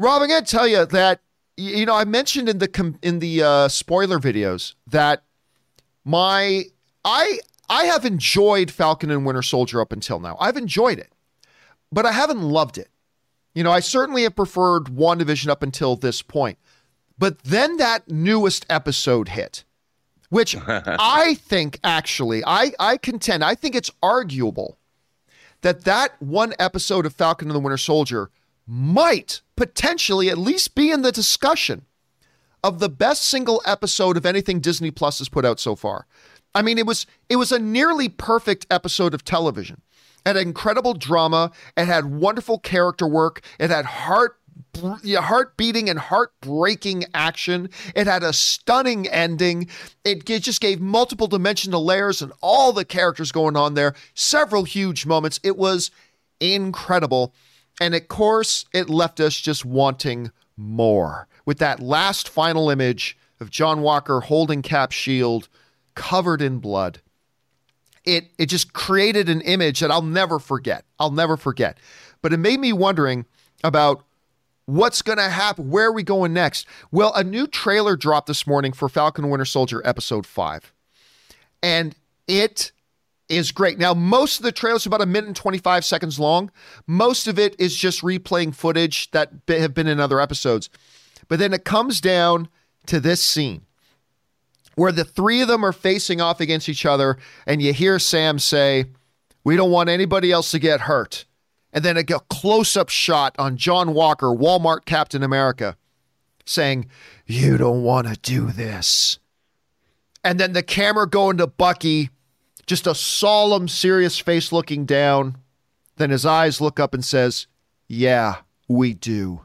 Rob, I'm going to tell you that you know I mentioned in the in the uh, spoiler videos that my I I have enjoyed Falcon and Winter Soldier up until now. I've enjoyed it, but I haven't loved it. You know, I certainly have preferred WandaVision up until this point. But then that newest episode hit, which I think actually, I, I contend, I think it's arguable that that one episode of Falcon and the Winter Soldier might potentially at least be in the discussion of the best single episode of anything Disney Plus has put out so far. I mean, it was it was a nearly perfect episode of television. It had incredible drama. It had wonderful character work. It had heart heart beating and heartbreaking action. It had a stunning ending. It, it just gave multiple dimensional layers and all the characters going on there. Several huge moments. It was incredible. And of course, it left us just wanting more with that last final image of John Walker holding Cap's shield covered in blood. It it just created an image that I'll never forget. I'll never forget. But it made me wondering about what's going to happen. Where are we going next? Well, a new trailer dropped this morning for Falcon Winter Soldier episode 5. And it is great. Now, most of the trailer is about a minute and 25 seconds long. Most of it is just replaying footage that have been in other episodes. But then it comes down to this scene where the three of them are facing off against each other, and you hear Sam say, We don't want anybody else to get hurt. And then a close up shot on John Walker, Walmart Captain America, saying, You don't want to do this. And then the camera going to Bucky, just a solemn, serious face looking down. Then his eyes look up and says, Yeah, we do.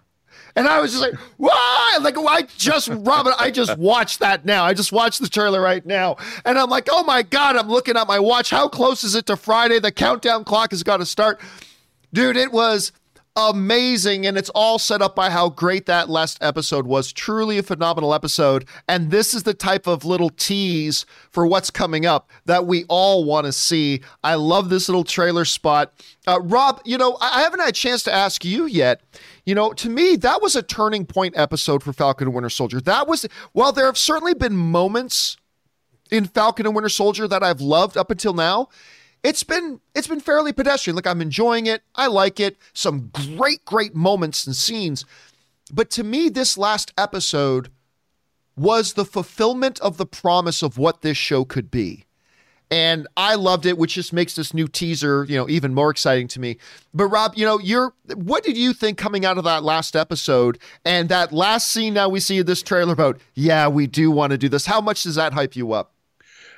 And I was just like, why? Like, I just, Robin, I just watched that now. I just watched the trailer right now. And I'm like, oh my God, I'm looking at my watch. How close is it to Friday? The countdown clock has got to start. Dude, it was amazing and it's all set up by how great that last episode was. Truly a phenomenal episode and this is the type of little tease for what's coming up that we all want to see. I love this little trailer spot. Uh, rob you know i haven't had a chance to ask you yet. You know to me that was a turning point episode for falcon and winter soldier. That was while there have certainly been moments in falcon and winter soldier that i've loved up until now it's been it's been fairly pedestrian. Like I'm enjoying it. I like it. Some great great moments and scenes. But to me this last episode was the fulfillment of the promise of what this show could be. And I loved it, which just makes this new teaser, you know, even more exciting to me. But Rob, you know, you're what did you think coming out of that last episode and that last scene now we see in this trailer about, yeah, we do want to do this. How much does that hype you up?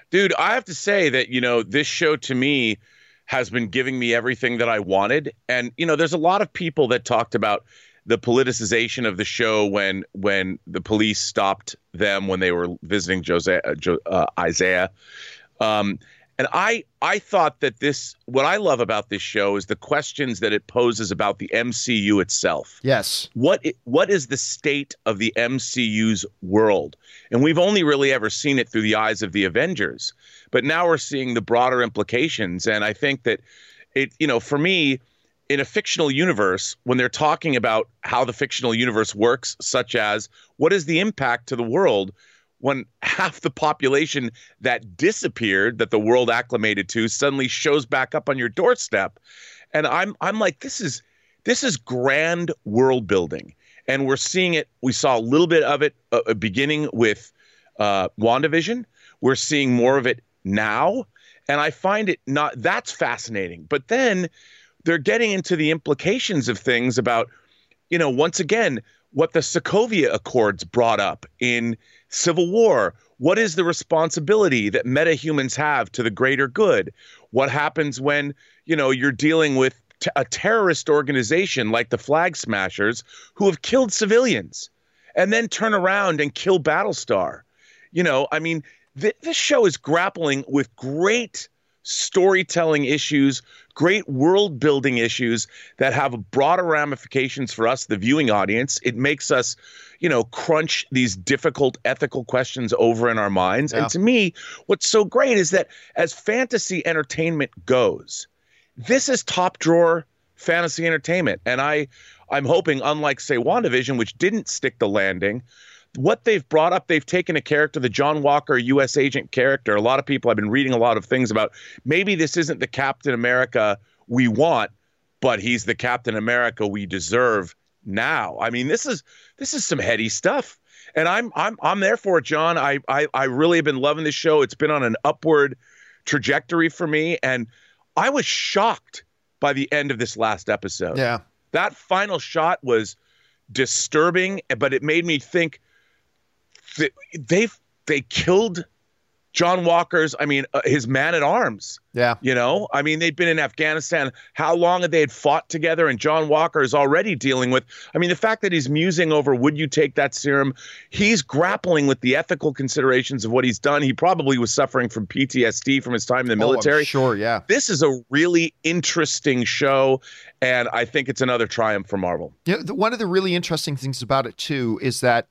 Dude, I have to say that, you know, this show to me has been giving me everything that I wanted. And, you know, there's a lot of people that talked about the politicization of the show when when the police stopped them when they were visiting Jose, uh, uh, Isaiah. Um, and I I thought that this what I love about this show is the questions that it poses about the MCU itself. Yes. What what is the state of the MCU's world? And we've only really ever seen it through the eyes of the Avengers. But now we're seeing the broader implications and I think that it you know, for me in a fictional universe when they're talking about how the fictional universe works such as what is the impact to the world when half the population that disappeared that the world acclimated to suddenly shows back up on your doorstep. And i'm i'm like this is this is grand world building. And we're seeing it. We saw a little bit of it uh, uh beginning with uh wandavision. We're seeing more of it now. And i find it not that's fascinating. But then they're getting into the implications of things about you know once again what the sokovia accords brought up in Civil War. What is the responsibility that metahumans have to the greater good? What happens when, you know, you're dealing with t- a terrorist organization like the Flag Smashers who have killed civilians and then turn around and kill Battlestar? You know, I mean, th- this show is grappling with great storytelling issues, great world building issues that have broader ramifications for us, the viewing audience. It makes us, you know, crunch these difficult ethical questions over in our minds. Yeah. And to me, what's so great is that as fantasy entertainment goes, this is top drawer fantasy entertainment. And I I'm hoping, unlike say WandaVision, which didn't stick the landing, what they've brought up, they've taken a character, the John Walker U.S. agent character. A lot of people, I've been reading a lot of things about maybe this isn't the Captain America we want, but he's the Captain America we deserve now. I mean, this is this is some heady stuff. And I'm I'm I'm there for it, John. I I, I really have been loving this show. It's been on an upward trajectory for me. And I was shocked by the end of this last episode. Yeah. That final shot was disturbing, but it made me think that they've they killed John Walker's, I mean, uh, his man at arms. Yeah. You know, I mean, they'd been in Afghanistan. How long had they had fought together? And John Walker is already dealing with, I mean, the fact that he's musing over, would you take that serum? He's grappling with the ethical considerations of what he's done. He probably was suffering from PTSD from his time in the Oh, military. sure, yeah. This is a really interesting show. And I think it's another triumph for Marvel. You know, one of the really interesting things about it too is that,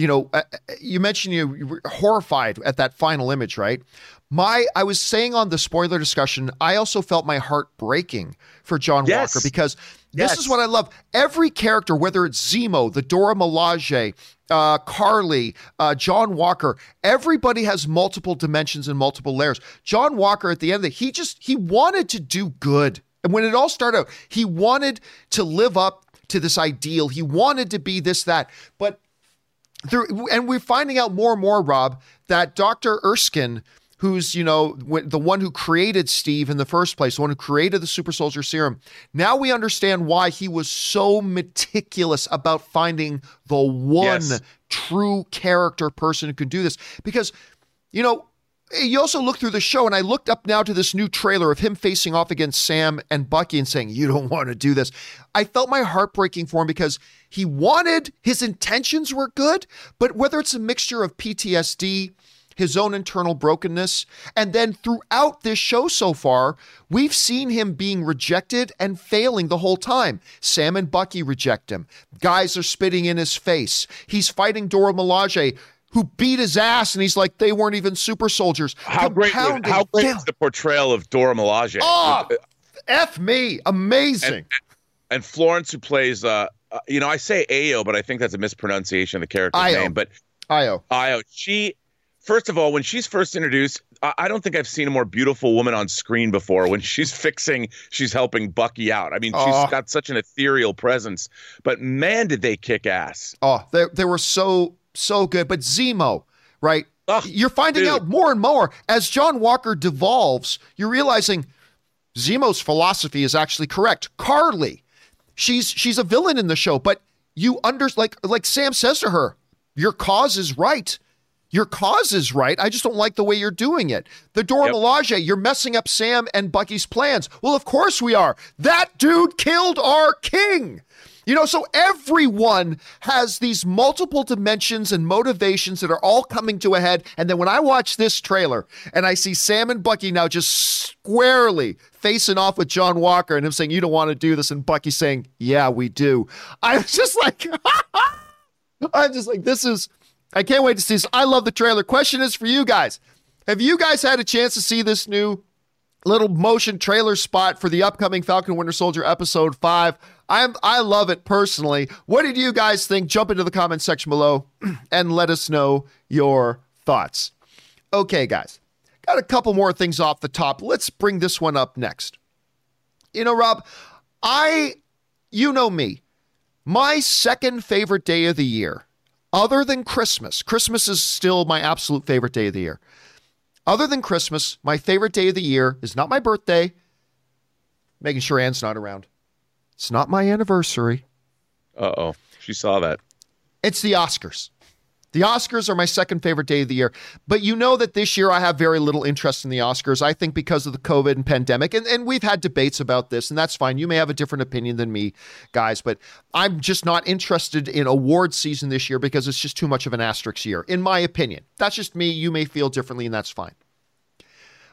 you know, uh, uh, you mentioned you, you were horrified at that final image, right? My, I was saying on the spoiler discussion, I also felt my heart breaking for John Yes. Walker because this Yes. is what I love. Every character, whether it's Zemo, the Dora Milaje, uh, Karli, uh, John Walker, everybody has multiple dimensions and multiple layers. John Walker, at the end of the, he just he wanted to do good, and when it all started out, he wanted to live up to this ideal. He wanted to be this that, but there, and we're finding out more and more, Rob, that Dr. Erskine, who's, you know, the one who created Steve in the first place, the one who created the super soldier serum, now we understand why he was so meticulous about finding the one Yes. true character person who could do this. Because, you know, you also look through the show, and I looked up now to this new trailer of him facing off against Sam and Bucky and saying, You don't want to do this. I felt my heart breaking for him because he wanted, his intentions were good, but whether it's a mixture of PTSD, his own internal brokenness, and then throughout this show so far, we've seen him being rejected and failing the whole time. Sam and Bucky reject him. Guys are spitting in his face. He's fighting Dora Milaje who beat his ass, and he's like, they weren't even super soldiers. How great, how great is the portrayal of Dora Milaje? Oh, F me. Amazing. and Florence, who plays, uh, uh, you know, I say Ayo, but I think that's a mispronunciation of the character's Io. name. But Io. Io, she, first of all, when she's first introduced, I, I don't think I've seen a more beautiful woman on screen before. When she's fixing, she's helping Bucky out. I mean, she's Oh. got such an ethereal presence. But man, did they kick ass! Oh, they, they were so, so good. But Zemo, right? Ugh, You're finding dude. out more and more as John Walker devolves, you're realizing Zemo's philosophy is actually correct. Karli, she's she's a villain in the show, but you under like like Sam says to her, your cause is right. Your cause is right. I just don't like the way you're doing it. The Dora Yep. Milaje, you're messing up Sam and Bucky's plans. Well, of course we are. That dude killed our king. You know, so everyone has these multiple dimensions and motivations that are all coming to a head. And then when I watch this trailer and I see Sam and Bucky now just squarely facing off with John Walker and him saying, You don't want to do this, and Bucky saying, Yeah, we do. I was just like, I'm just like, this is, I can't wait to see this. I love the trailer. Question is for you guys Have you guys had a chance to see this new little motion trailer spot for the upcoming Falcon Winter Soldier episode 5? I'm I love it personally. What did you guys think? Jump into the comment section below and let us know your thoughts. Okay, guys. Got a couple more things off the top. Let's bring this one up next. You know, Rob, I you know me. My second favorite day of the year, other than Christmas, Christmas is still my absolute favorite day of the year. Other than Christmas, my favorite day of the year is not my birthday, making sure Anne's not around. It's not my anniversary. Uh oh, she saw that. It's the Oscars. The Oscars are my second favorite day of the year. But you know that this year I have very little interest in the Oscars. I think because of the COVID and pandemic. And, and we've had debates about this, and that's fine. You may have a different opinion than me, guys, but I'm just not interested in award season this year because it's just too much of an asterisk year, in my opinion. That's just me. You may feel differently, and that's fine.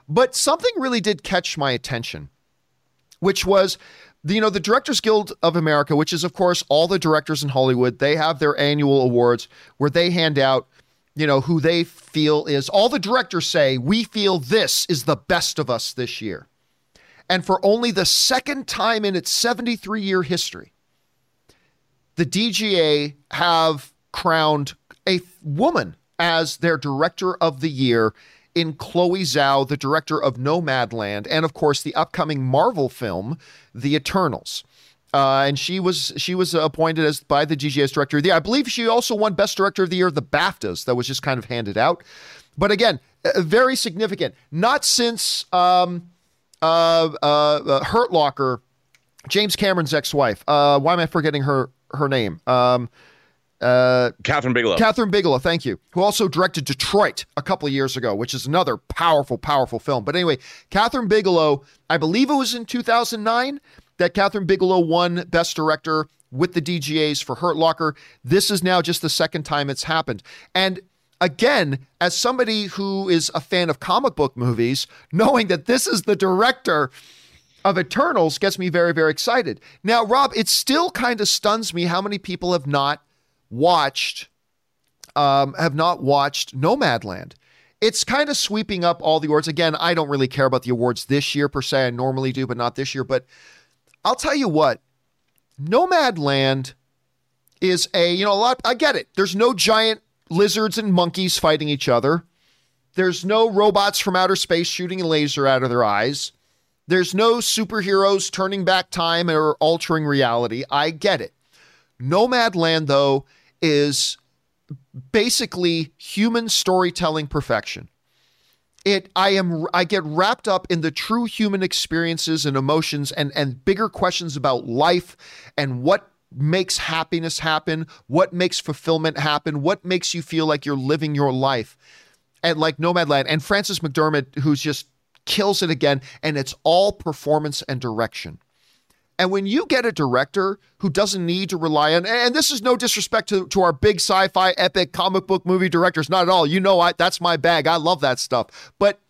But something really did catch my attention, which was the, you know the Directors Guild of America, which is of course all the directors in Hollywood. They have their annual awards where they hand out, you know, who they feel is all the directors say we feel this is the best of us this year. And for only the second time in its 73 year history, the DGA have crowned a woman as their director of the year in Chloe Zhao, the director of Nomadland, and of course the upcoming Marvel film, The Eternals. Uh, and she was she was appointed as by the as director of the year. I believe she also won Best Director of the Year, the BAFTAs, that was just kind of handed out. But again, uh, very significant. Not since um, uh, uh, Hurt Locker, James Cameron's ex-wife. Uh, why am I forgetting her her name? Um, uh, Kathryn Bigelow. Kathryn Bigelow, thank you. Who also directed Detroit a couple of years ago, which is another powerful, powerful film. But anyway, Kathryn Bigelow, I believe it was in 2009 that Kathryn Bigelow won Best Director with the DGAs for Hurt Locker. This is now just the second time it's happened. And again, as somebody who is a fan of comic book movies, knowing that this is the director of Eternals gets me very, very excited. Now, Rob, it still kind of stuns me how many people have not watched um, have not watched Nomadland. It's kind of sweeping up all the awards. Again, I don't really care about the awards this year per se. I normally do, but not this year. But I'll tell you what, Nomadland is a, you know, a lot. I get it. There's no giant lizards and monkeys fighting each other. There's no robots from outer space shooting a laser out of their eyes. There's no superheroes turning back time or altering reality. I get it. Nomadland, though, is basically human storytelling perfection. It I am I get wrapped up in the true human experiences and emotions and and bigger questions about life and what makes happiness happen, what makes fulfillment happen, what makes you feel like you're living your life. And like Nomadland and Frances McDormand who's just kills it again and it's all performance and direction. And when you get a director who doesn't need to rely on, and this is no disrespect to, to our big sci fi, epic comic book movie directors, not at all. You know, I, that's my bag. I love that stuff. But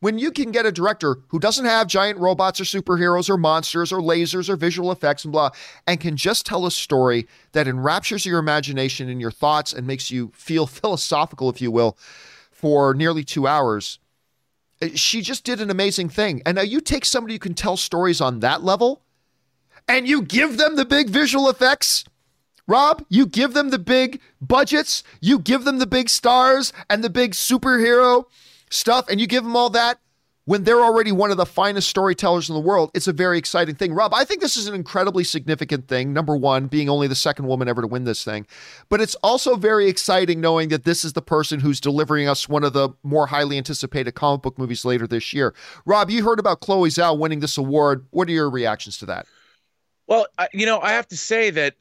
when you can get a director who doesn't have giant robots or superheroes or monsters or lasers or visual effects and blah, and can just tell a story that enraptures your imagination and your thoughts and makes you feel philosophical, if you will, for nearly two hours, eh, she just did an amazing thing. And now you take somebody who can tell stories on that level and you give them the big visual effects. Rob, you give them the big budgets, you give them the big stars and the big superhero stuff, and you give them all that when they're already one of the finest storytellers in the world. It's a very exciting thing. Rob, I think this is an incredibly significant thing. Number one, being only the second woman ever to win this thing. But it's also very exciting knowing that this is the person who's delivering us one of the more highly anticipated comic book movies later this year. Rob, you heard about Chloe Zhao winning this award. What are your reactions to that? Well, I, you know, I have to say that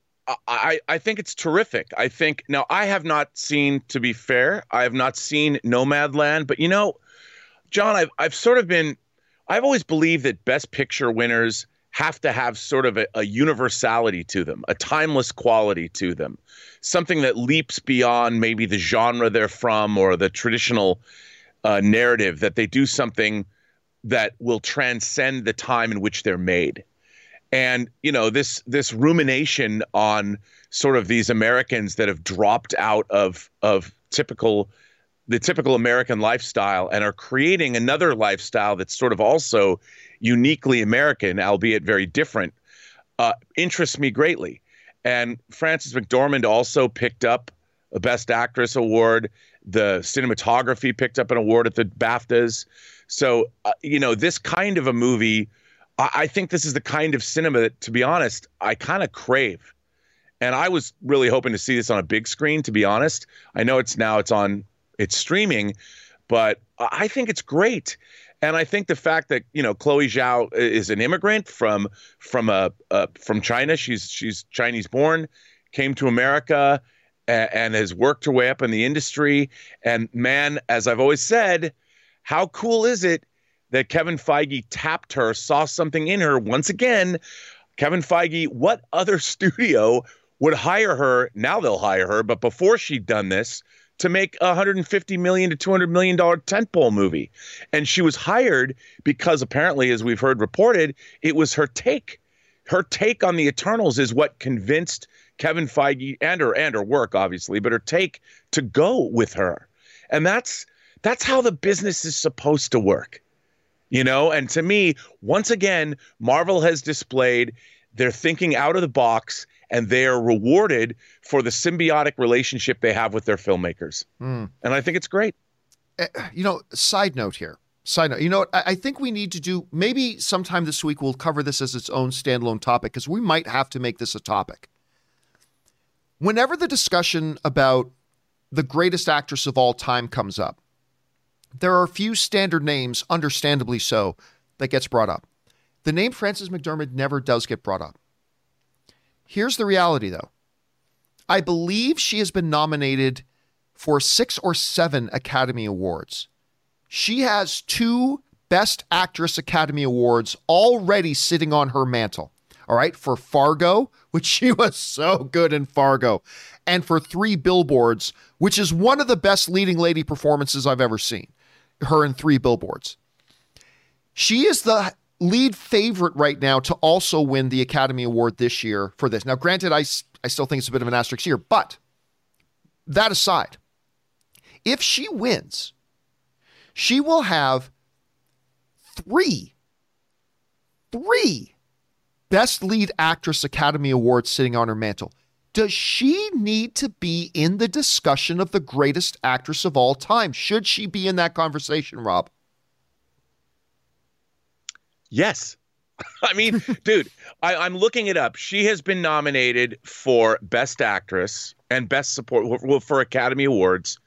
I, I think it's terrific. I think now I have not seen, to be fair, I have not seen Nomadland, but you know, John, I've I've sort of been, I've always believed that Best Picture winners have to have sort of a, a universality to them, a timeless quality to them, something that leaps beyond maybe the genre they're from or the traditional uh, narrative. That they do something that will transcend the time in which they're made and you know this this rumination on sort of these Americans that have dropped out of of typical the typical American lifestyle and are creating another lifestyle that's sort of also uniquely American, albeit very different, uh, interests me greatly. And Frances McDormand also picked up a Best Actress award. The cinematography picked up an award at the BAFTAs. So, uh, you know, this kind of a movie I, think this is the kind of cinema that, to be honest, I kind of crave. And I was really hoping to see this on a big screen, to be honest. I know it's now it's on it's streaming, but I think it's great. And I think the fact that you know Chloe Zhao is an immigrant from from a uh, from China, she's she's Chinese born, came to America, and, and has worked her way up in the industry. And man, as I've always said, how cool is it that Kevin Feige tapped her, saw something in her. Once again, Kevin Feige, what other studio would hire her? Now they'll hire her, but before she'd done this, to make a 150 million to 200 million dollar tentpole movie, and she was hired because apparently, as we've heard reported, it was her take. Her take on the Eternals is what convinced Kevin Feige and her and her work, obviously, but her take to go with her, and that's that's how the business is supposed to work you know and to me once again marvel has displayed they're thinking out of the box and they are rewarded for the symbiotic relationship they have with their filmmakers. Mm. And I think it's great. Uh, you know, side note here. Side note, you know what? I, I think we need to do maybe sometime this week we'll cover this as its own standalone topic because we might have to make this a topic. Whenever the discussion about the greatest actress of all time comes up, there are a few standard names, understandably so, that gets brought up. The name Frances McDormand never does get brought up. Here's the reality, though. I believe she has been nominated for six or seven Academy Awards. She has two Best Actress Academy Awards already sitting on her mantle. All right, for Fargo, which she was so good in Fargo, and for Three Billboards, which is one of the best leading lady performances I've ever seen. Her in Three Billboards. She is the lead favorite right now to also win the Academy Award this year for this. Now, granted, I, I still think it's a bit of an asterisk here, but that aside, if she wins, she will have three, three Best Lead Actress Academy Awards sitting on her mantle. Does she need to be in the discussion of the greatest actress of all time? Should she be in that conversation, Rob? Yes. I mean, dude, I, am looking it up. She has been nominated for Best Actress and Best Support well, for Academy Awards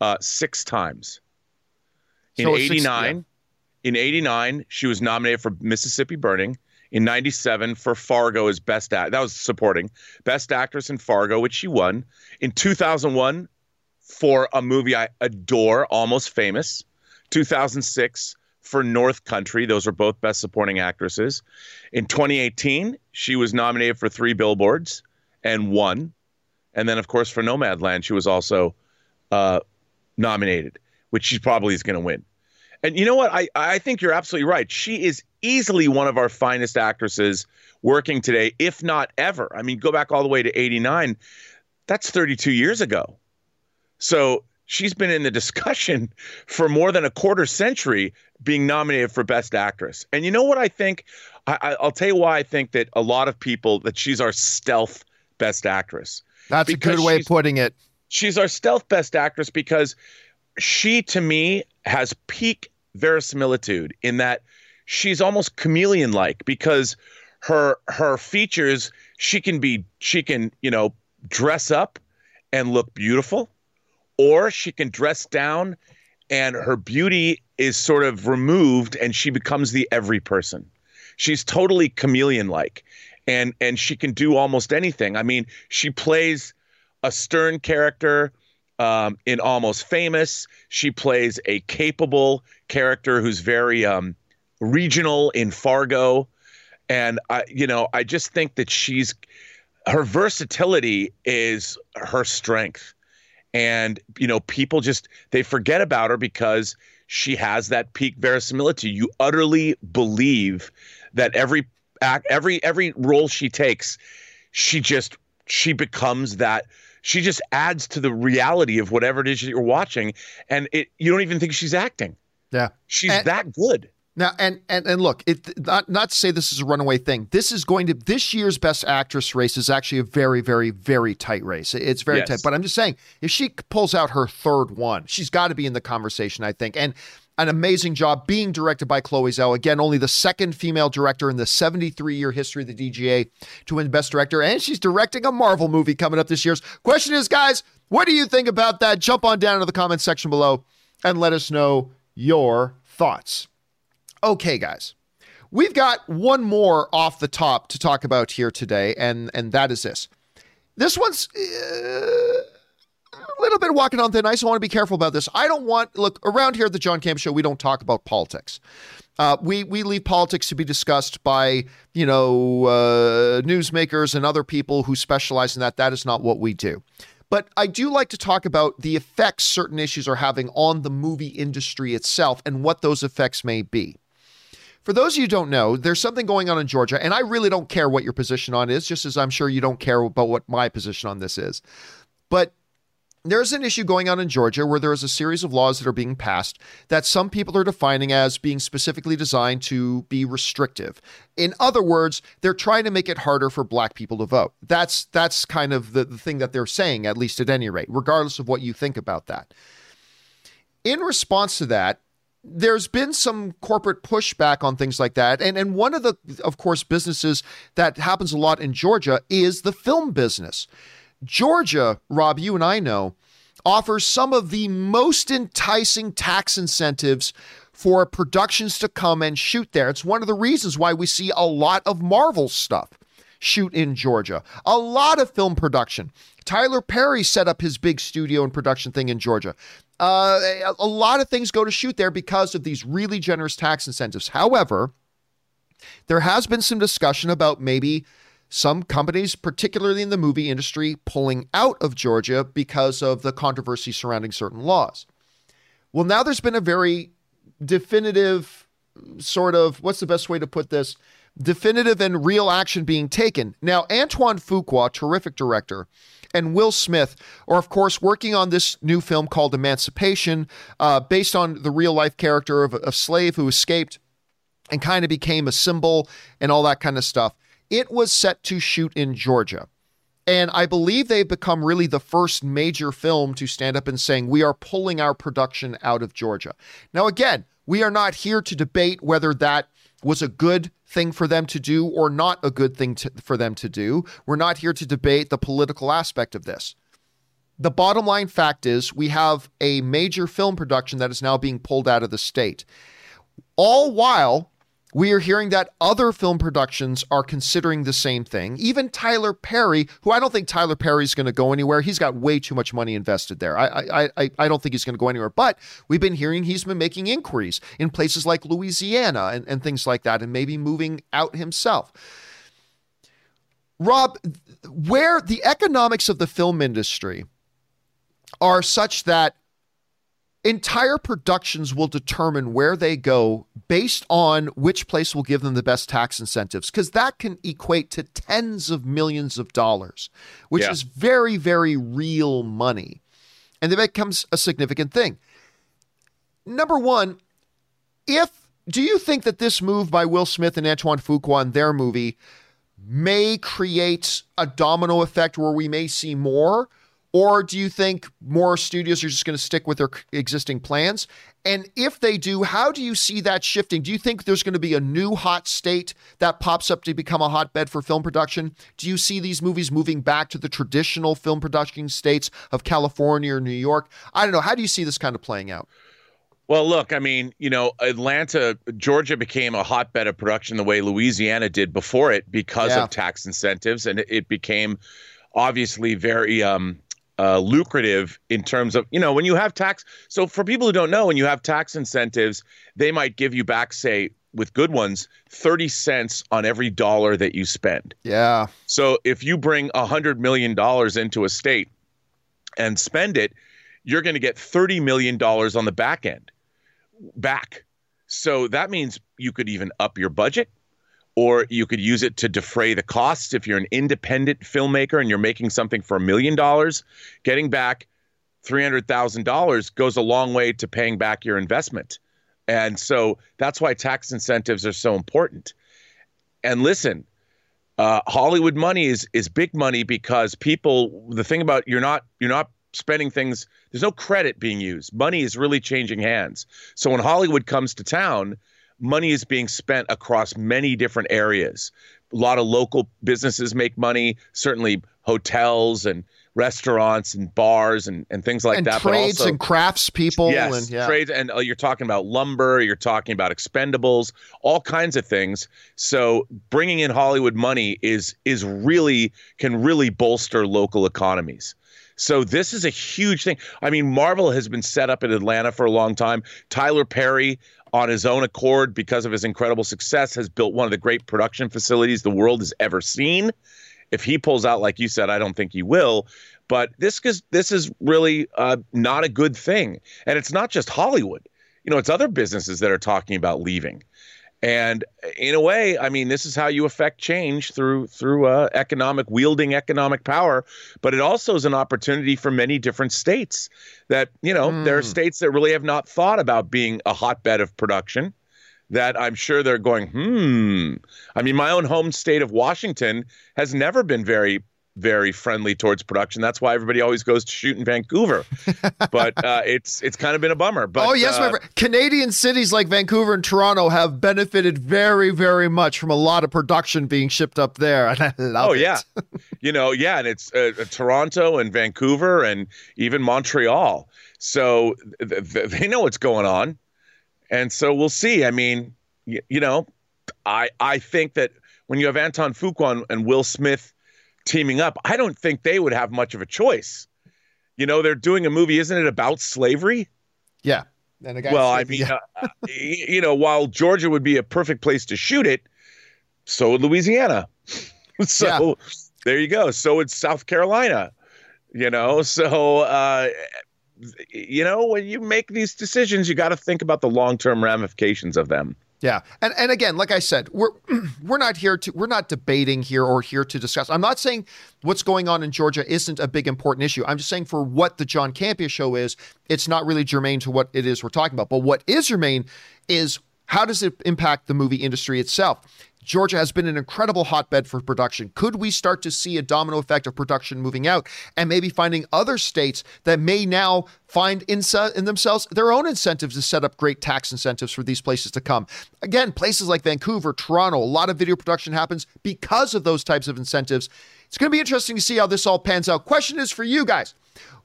uh, six times. In so 89, six, yeah. in 89, she was nominated for Mississippi Burning in 97 for Fargo as best act. That was supporting best actress in Fargo, which she won. In 2001 for a movie I adore, Almost Famous. 2006 for North Country. Those are both best supporting actresses. In 2018, she was nominated for three billboards and won. And then, of course, for Nomadland, she was also uh, nominated, which she probably is going to win. And you know what? I, I think you're absolutely right. She is easily one of our finest actresses working today, if not ever. I mean, go back all the way to 89. That's 32 years ago. So she's been in the discussion for more than a quarter century being nominated for Best Actress. And you know what I think? I, will tell you why I think that a lot of people, that she's our stealth Best Actress. That's a good way of putting it. She's our stealth Best Actress because she, to me, has peak verisimilitude in that she's almost chameleon like because her her features she can be she can you know dress up and look beautiful or she can dress down and her beauty is sort of removed and she becomes the every person. She's totally chameleon like and and she can do almost anything. I mean she plays a stern character um, in Almost Famous. She plays a capable character who's very um, regional in Fargo. And I, you know, I just think that she's her versatility is her strength. And, you know, people just they forget about her because she has that peak verisimilitude. You utterly believe that every act, every every role she takes, she just she becomes that she just adds to the reality of whatever it is that you're watching and it you don't even think she's acting. Yeah. She's and, that good. Now and and and look it not not to say this is a runaway thing. This is going to this year's best actress race is actually a very very very tight race. It's very yes. tight but i'm just saying if she pulls out her third one she's got to be in the conversation i think. And an amazing job being directed by Chloe Zhao. Again, only the second female director in the 73 year history of the DGA to win Best Director. And she's directing a Marvel movie coming up this year's. Question is, guys, what do you think about that? Jump on down to the comments section below and let us know your thoughts. Okay, guys. We've got one more off the top to talk about here today, and, and that is this. This one's. Uh, a little bit of walking on thin ice. I want to be careful about this. I don't want look around here at the John Campea Show. We don't talk about politics. Uh, we we leave politics to be discussed by you know uh, newsmakers and other people who specialize in that. That is not what we do. But I do like to talk about the effects certain issues are having on the movie industry itself and what those effects may be. For those of you who don't know, there's something going on in Georgia, and I really don't care what your position on is, just as I'm sure you don't care about what my position on this is. But there's an issue going on in Georgia where there is a series of laws that are being passed that some people are defining as being specifically designed to be restrictive. In other words, they're trying to make it harder for black people to vote. That's that's kind of the, the thing that they're saying, at least at any rate, regardless of what you think about that. In response to that, there's been some corporate pushback on things like that. And and one of the of course businesses that happens a lot in Georgia is the film business. Georgia, Rob, you and I know, offers some of the most enticing tax incentives for productions to come and shoot there. It's one of the reasons why we see a lot of Marvel stuff shoot in Georgia, a lot of film production. Tyler Perry set up his big studio and production thing in Georgia. Uh, a lot of things go to shoot there because of these really generous tax incentives. However, there has been some discussion about maybe some companies, particularly in the movie industry, pulling out of Georgia because of the controversy surrounding certain laws. Well, now there's been a very definitive sort of what's the best way to put this? Definitive and real action being taken. Now, Antoine Fuqua, terrific director, and Will Smith are, of course, working on this new film called Emancipation, uh, based on the real life character of a slave who escaped and kind of became a symbol and all that kind of stuff. It was set to shoot in Georgia. And I believe they've become really the first major film to stand up and saying, we are pulling our production out of Georgia. Now, again, we are not here to debate whether that was a good thing for them to do or not a good thing to, for them to do. We're not here to debate the political aspect of this. The bottom line fact is we have a major film production that is now being pulled out of the state. All while we are hearing that other film productions are considering the same thing. Even Tyler Perry, who I don't think Tyler Perry's going to go anywhere. He's got way too much money invested there. I I I, don't think he's going to go anywhere. But we've been hearing he's been making inquiries in places like Louisiana and, and things like that, and maybe moving out himself. Rob, where the economics of the film industry are such that entire productions will determine where they go based on which place will give them the best tax incentives because that can equate to tens of millions of dollars which yeah. is very very real money. And that becomes a significant thing. Number one if do you think that this move by will smith and antoine fuqua in their movie may create a domino effect where we may see more or do you think more studios are just going to stick with their existing plans? And if they do, how do you see that shifting? Do you think there's going to be a new hot state that pops up to become a hotbed for film production? Do you see these movies moving back to the traditional film production states of California or New York? I don't know. How do you see this kind of playing out? Well, look, I mean, you know, Atlanta, Georgia became a hotbed of production the way Louisiana did before it because yeah. of tax incentives, and it became obviously very um, uh, lucrative in terms of you know when you have tax. So for people who don't know, when you have tax incentives, they might give you back, say, with good ones, thirty cents on every dollar that you spend. Yeah. So if you bring a hundred million dollars into a state and spend it, you're going to get thirty million dollars on the back end back. So that means you could even up your budget or you could use it to defray the costs. If you're an independent filmmaker and you're making something for a million dollars getting back $300000 goes a long way to paying back your investment. And so that's why tax incentives are so important. And listen uh, hollywood money is is big money because people the thing about you're not you're not spending things there's no credit being used. Money is really changing hands. So when hollywood comes to town money is being spent across many different areas. A lot of local businesses make money, certainly hotels and restaurants and bars and, and things like and that. Trades also, and crafts people. Yes, and, yeah. trades. And uh, you're talking about lumber, you're talking about expendables, all kinds of things. So bringing in Hollywood money is is really can really bolster local economies. So this is a huge thing. I mean, Marvel has been set up in Atlanta for a long time. Tyler Perry on his own accord because of his incredible success has built one of the great production facilities the world has ever seen. If he pulls out like you said i don't think he will. But this is this is really uh, not a good thing. And it's not just hollywood. You know it's other businesses that are talking about leaving And in a way, I mean, this is how you affect change through through uh, economic wielding economic power. But it also is an opportunity for many different states that you know mm. there are hmm. states that really have not thought about being a hotbed of production. That I'm sure they're going, hmm. I mean, my own home state of Washington has never been very very friendly towards production. That's why everybody always goes to shoot in Vancouver. but uh, it's it's kind of been a bummer. But oh yes, uh, Canadian cities like Vancouver and Toronto have benefited very very much from a lot of production being shipped up there, and I love oh, it. yeah, you know yeah, and it's uh, uh, Toronto and Vancouver and even Montreal. So th- th- they know what's going on, and so we'll see. I mean, y- you know, I I think that when you have Antoine Fuqua and Will Smith teaming up, I don't think they would have much of a choice. You know, they're doing a movie, isn't it about slavery? Yeah. well, I mean, yeah. uh, you know, while Georgia would be a perfect place to shoot it, so would Louisiana. so yeah. there you go. So would South Carolina. You know, so uh, you know when you make these decisions, you got to think about the long term ramifications of them. Yeah. And and again, like I said, we're we're not here to we're not debating here or here to discuss. I'm not saying what's going on in Georgia isn't a big important issue. I'm just saying for what the John Campea show is, it's not really germane to what it is we're talking about. But what is germane is how does it impact the movie industry itself? Georgia has been an incredible hotbed for production. Could we start to see a domino effect of production moving out and maybe finding other states that may now find in, in themselves their own incentives to set up great tax incentives for these places to come? Again, places like Vancouver, Toronto, a lot of video production happens because of those types of incentives. It's going to be interesting to see how this all pans out. Question is for you guys.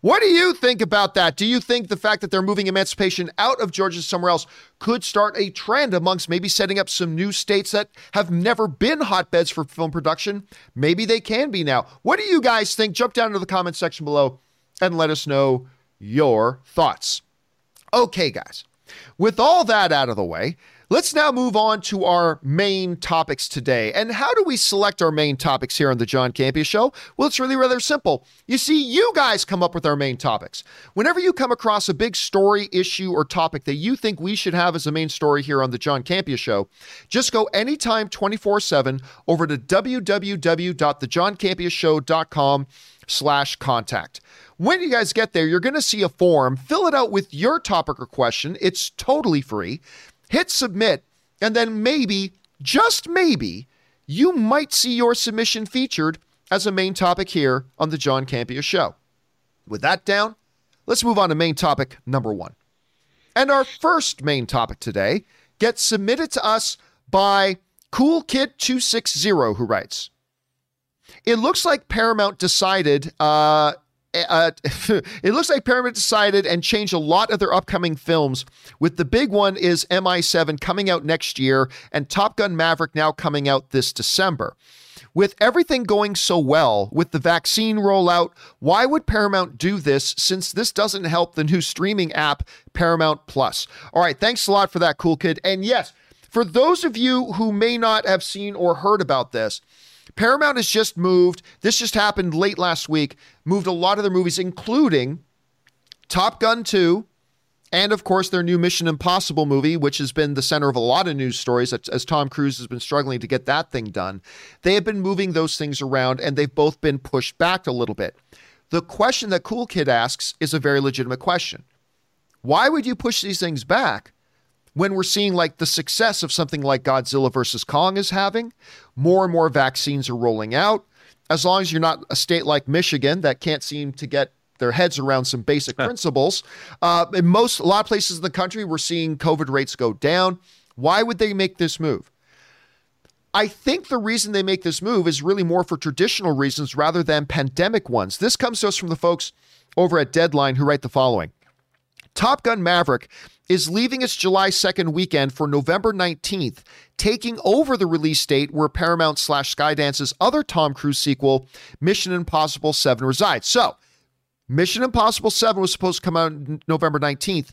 What do you think about that? Do you think the fact that they're moving emancipation out of Georgia somewhere else could start a trend amongst maybe setting up some new states that have never been hotbeds for film production? Maybe they can be now. What do you guys think? Jump down into the comment section below and let us know your thoughts. Okay, guys, with all that out of the way, Let's now move on to our main topics today. And how do we select our main topics here on the John Campea Show? Well, it's really rather simple. You see, you guys come up with our main topics. Whenever you come across a big story, issue, or topic that you think we should have as a main story here on the John Campea Show, just go anytime 24 7 over to www.thejohncampeashow.com slash contact. When you guys get there, you're going to see a form. Fill it out with your topic or question. It's totally free hit submit, and then maybe, just maybe, you might see your submission featured as a main topic here on the John Campea Show. With that down, let's move on to main topic number one. And our first main topic today gets submitted to us by Cool Kid 260 who writes, It looks like Paramount decided uh, uh, it looks like Paramount decided and changed a lot of their upcoming films. With the big one is MI7 coming out next year and Top Gun Maverick now coming out this December. With everything going so well with the vaccine rollout, why would Paramount do this since this doesn't help the new streaming app Paramount Plus? All right, thanks a lot for that, cool kid. And yes, for those of you who may not have seen or heard about this, Paramount has just moved, this just happened late last week, moved a lot of their movies, including Top Gun 2, and of course their new Mission Impossible movie, which has been the center of a lot of news stories as Tom Cruise has been struggling to get that thing done. They have been moving those things around and they've both been pushed back a little bit. The question that Cool Kid asks is a very legitimate question. Why would you push these things back when we're seeing like the success of something like Godzilla versus Kong is having, more and more vaccines are rolling out. As long as you're not a state like Michigan that can't seem to get their heads around some basic principles, uh, in most a lot of places in the country, we're seeing COVID rates go down. Why would they make this move? I think the reason they make this move is really more for traditional reasons rather than pandemic ones. This comes to us from the folks over at Deadline who write the following Top Gun Maverick is leaving its July 2nd weekend for November 19th, taking over the release date where Paramount slash Skydance's other Tom Cruise sequel, Mission Impossible 7, resides. So, Mission Impossible 7 was supposed to come out November 19th.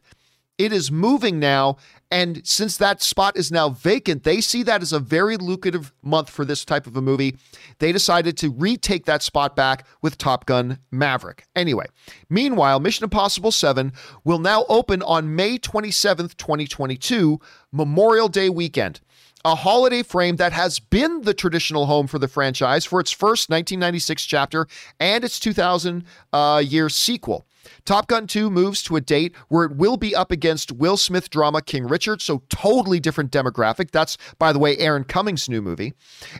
It is moving now. And since that spot is now vacant, they see that as a very lucrative month for this type of a movie. They decided to retake that spot back with Top Gun Maverick. Anyway, meanwhile, Mission Impossible 7 will now open on May 27th, 2022, Memorial Day weekend. a holiday frame that has been the traditional home for the franchise for its first 1996 chapter and its 2000 uh, year sequel. Top Gun 2 moves to a date where it will be up against Will Smith drama King Richard, so totally different demographic. That's, by the way, Aaron Cummings' new movie.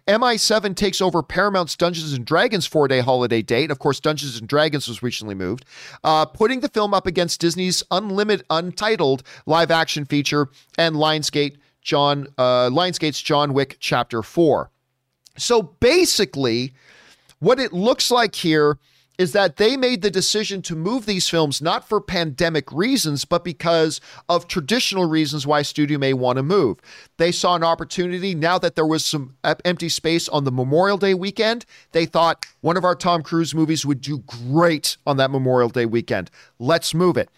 MI7 takes over Paramount's Dungeons and Dragons four day holiday date. Of course, Dungeons and Dragons was recently moved, uh, putting the film up against Disney's Unlimited Untitled live action feature and Lionsgate John uh, Lionsgate's John Wick Chapter 4. So basically, what it looks like here is that they made the decision to move these films not for pandemic reasons, but because of traditional reasons why studio may want to move. They saw an opportunity now that there was some empty space on the Memorial Day weekend. They thought one of our Tom Cruise movies would do great on that Memorial Day weekend. Let's move it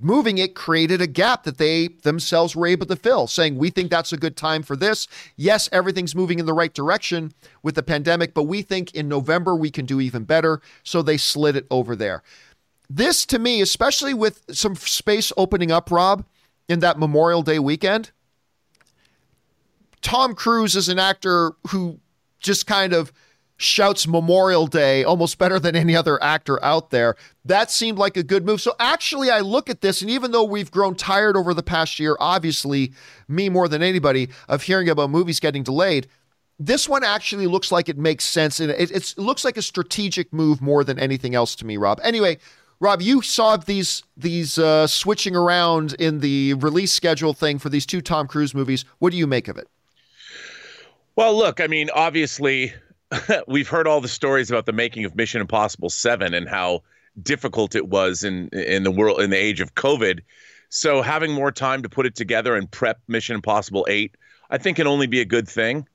moving it created a gap that they themselves were able to fill, saying, We think that's a good time for this. Yes, everything's moving in the right direction with the pandemic, but we think in November we can do even better. So they slid it over there. This to me, especially with some space opening up, Rob, in that Memorial Day weekend, Tom Cruise is an actor who just kind of shouts Memorial Day almost better than any other actor out there. That seemed like a good move. So actually, I look at this, and even though we've grown tired over the past year, obviously, me more than anybody, of hearing about movies getting delayed, this one actually looks like it makes sense. And it, it looks like a strategic move more than anything else to me, Rob. Anyway, Rob, you saw these these uh, switching around in the release schedule thing for these two Tom Cruise movies. What do you make of it? Well, look, I mean, obviously, we've heard all the stories about the making of Mission Impossible 7 and how difficult it was in in the world in the age of COVID. So having more time to put it together and prep Mission Impossible 8, I think can only be a good thing.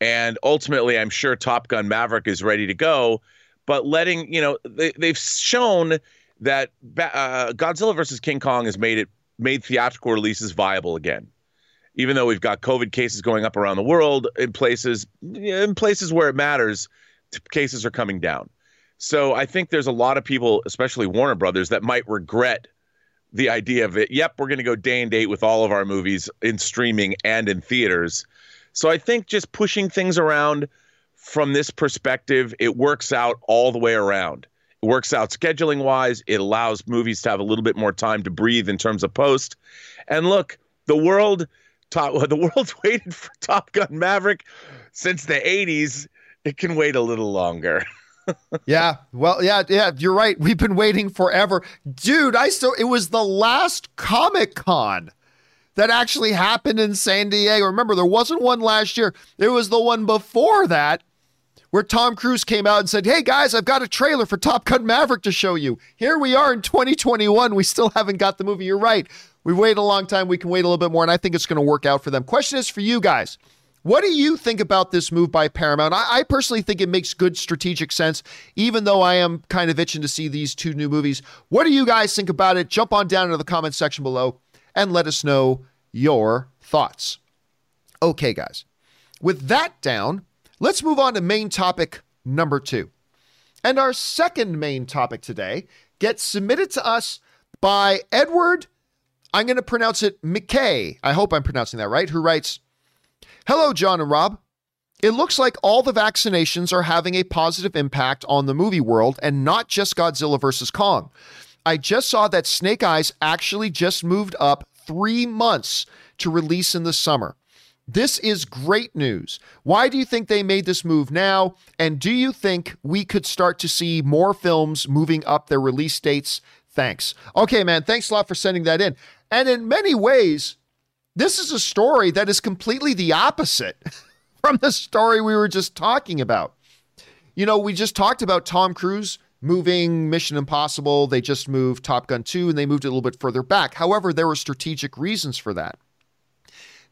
And ultimately, I'm sure Top Gun Maverick is ready to go, but letting, you know, they, they've shown that uh, Godzilla versus King Kong has made it made theatrical releases viable again even though we've got COVID cases going up around the world in places in places where it matters, cases are coming down. So I think there's a lot of people, especially Warner Brothers, that might regret the idea of it. Yep, we're going to go day and date with all of our movies in streaming and in theaters. So I think just pushing things around from this perspective, it works out all the way around. It works out scheduling wise. It allows movies to have a little bit more time to breathe in terms of post. And look, the world Top, the world's waited for Top Gun Maverick since the 80s. It can wait a little longer. yeah, well, yeah, yeah, you're right. We've been waiting forever. Dude, I still, it was the last Comic Con that actually happened in San Diego. Remember, there wasn't one last year, there was the one before that where Tom Cruise came out and said, Hey guys, I've got a trailer for Top Gun Maverick to show you. Here we are in 2021. We still haven't got the movie. You're right. We wait a long time. We can wait a little bit more, and I think it's going to work out for them. Question is for you guys. What do you think about this move by Paramount? I, I, personally think it makes good strategic sense, even though I am kind of itching to see these two new movies. What do you guys think about it? Jump on down into the comment section below and let us know your thoughts. Okay, guys. With that down, Let's move on to main topic number two. And our second main topic today gets submitted to us by Edward, I'm going to pronounce it McKay. I hope I'm pronouncing that right, who writes Hello, John and Rob. It looks like all the vaccinations are having a positive impact on the movie world and not just Godzilla vs. Kong. I just saw that Snake Eyes actually just moved up three months to release in the summer. This is great news. Why do you think they made this move now? And do you think we could start to see more films moving up their release dates? Thanks. Okay, man. Thanks a lot for sending that in. And in many ways, this is a story that is completely the opposite from the story we were just talking about. You know, we just talked about Tom Cruise moving Mission Impossible. They just moved Top Gun 2 and they moved it a little bit further back. However, there were strategic reasons for that.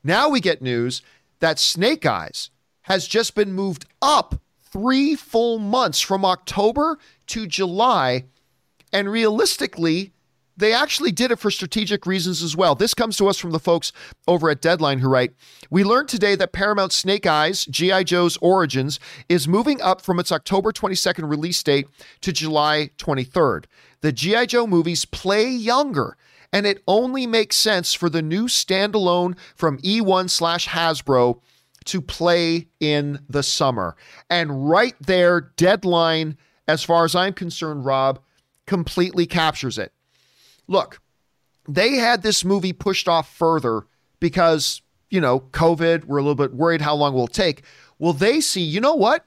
Now we get news that Snake Eyes has just been moved up three full months from October to July. And realistically, they actually did it for strategic reasons as well. This comes to us from the folks over at Deadline who write We learned today that Paramount Snake Eyes, G.I. Joe's Origins, is moving up from its October 22nd release date to July 23rd. The G.I. Joe movies play younger and it only makes sense for the new standalone from eOne slash Hasbro to play in the summer. And right there, deadline, as far as I'm concerned, Rob, completely captures it. Look, they had this movie pushed off further because, you know, COVID, we're a little bit worried how long will it take. Well, they see, you know what?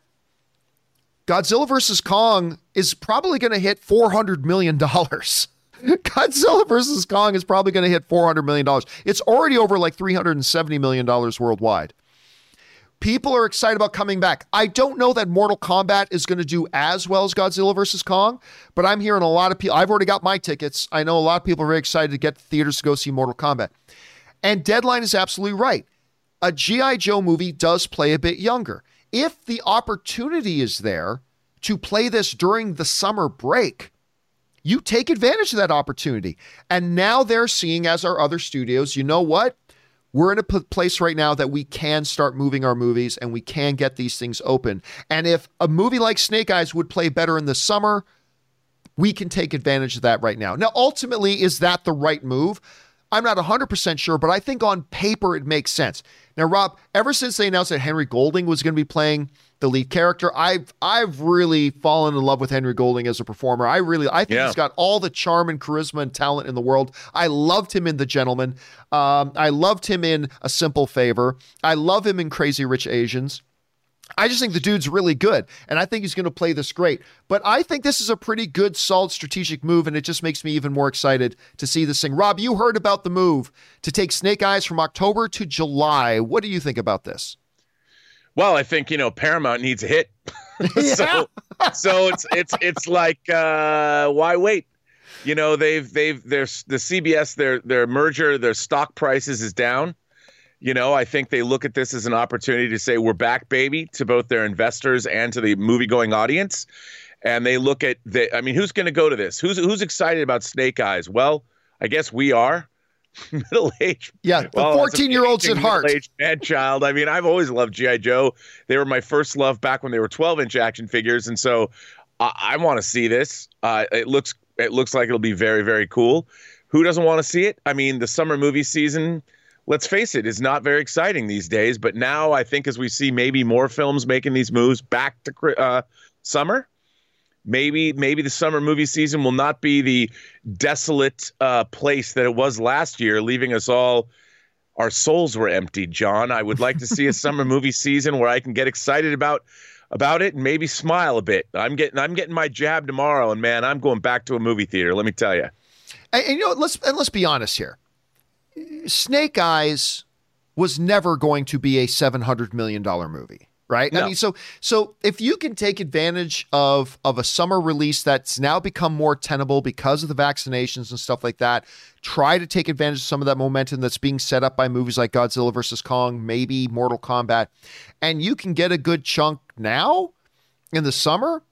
Godzilla versus Kong is probably going to hit $400 million. Godzilla versus Kong is probably going to hit $400 million. It's already over like $370 million worldwide. People are excited about coming back. I don't know that Mortal Kombat is going to do as well as Godzilla versus Kong, but I'm hearing a lot of people. I've already got my tickets. I know a lot of people are very excited to get to theaters to go see Mortal Kombat. And Deadline is absolutely right. A G.I. Joe movie does play a bit younger. If the opportunity is there to play this during the summer break, you take advantage of that opportunity. And now they're seeing, as our other studios, you know what? We're in a p- place right now that we can start moving our movies and we can get these things open. And if a movie like Snake Eyes would play better in the summer, we can take advantage of that right now. Now, ultimately, is that the right move? I'm not 100% sure, but I think on paper it makes sense. Now, Rob, ever since they announced that Henry Golding was going to be playing the lead character, I've I've really fallen in love with Henry Golding as a performer. I really I think yeah. he's got all the charm and charisma and talent in the world. I loved him in The Gentlemen. Um, I loved him in A Simple Favor. I love him in Crazy Rich Asians. I just think the dude's really good, and I think he's going to play this great. But I think this is a pretty good, solid strategic move, and it just makes me even more excited to see this thing. Rob, you heard about the move to take Snake Eyes from October to July. What do you think about this? Well, I think you know Paramount needs a hit, so so it's it's it's like uh, why wait? You know they've they've there's the CBS their their merger their stock prices is down you know, I think they look at this as an opportunity to say we're back, baby, to both their investors and to the movie-going audience. And they look at the. I mean, who's going to go to this? Who's who's excited about Snake Eyes? Well, I guess we are. middle aged. Yeah, the well, 14 year olds at heart. Middle aged man child. I mean, I've always loved G.I. Joe. They were my first love back when they were 12 inch action figures. And so I, I want to see this. Uh, it looks it looks like it'll be very, very cool. Who doesn't want to see it? I mean, the summer movie season let's face it, it, is not very exciting these days. But now I think as we see maybe more films making these moves back to uh, summer, maybe maybe the summer movie season will not be the desolate uh, place that it was last year, leaving us all. Our souls were empty, John. I would like to see a summer movie season where I can get excited about about it and maybe smile a bit. I'm getting I'm getting my jab tomorrow, and man, I'm going back to a movie theater. Let me tell you. And, and you know, let's and let's be honest here. Snake Eyes was never going to be a $700 million movie right? No. I mean, so so if you can take advantage of of a summer release that's now become more tenable because of the vaccinations and stuff like that, try to take advantage of some of that momentum that's being set up by movies like Godzilla versus Kong, maybe Mortal Kombat, and you can get a good chunk now in the summer.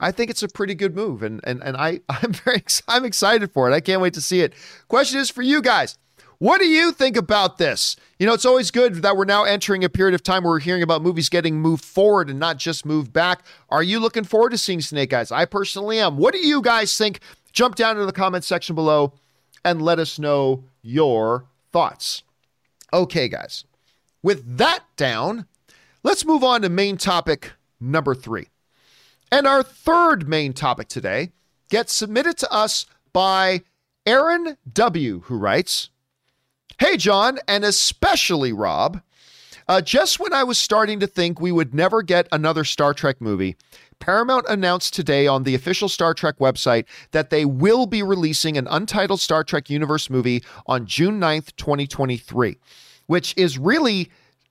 I think it's a pretty good move, and and and I I'm very I'm excited for it. I can't wait to see it. Question is for you guys. What do you think about this? You know, it's always good that we're now entering a period of time where we're hearing about movies getting moved forward and not just moved back. Are you looking forward to seeing Snake Eyes? I personally am. What do you guys think? Jump down into the comment section below and let us know your thoughts. Okay, guys. With that down, let's move on to main topic number three. And our third main topic today gets submitted to us by Aaron W., who writes, Hey, John, and especially Rob. Uh, just when I was starting to think we would never get another Star Trek movie, Paramount announced today on the official Star Trek website that they will be releasing an untitled Star Trek Universe movie on June 9th, 2023, which is really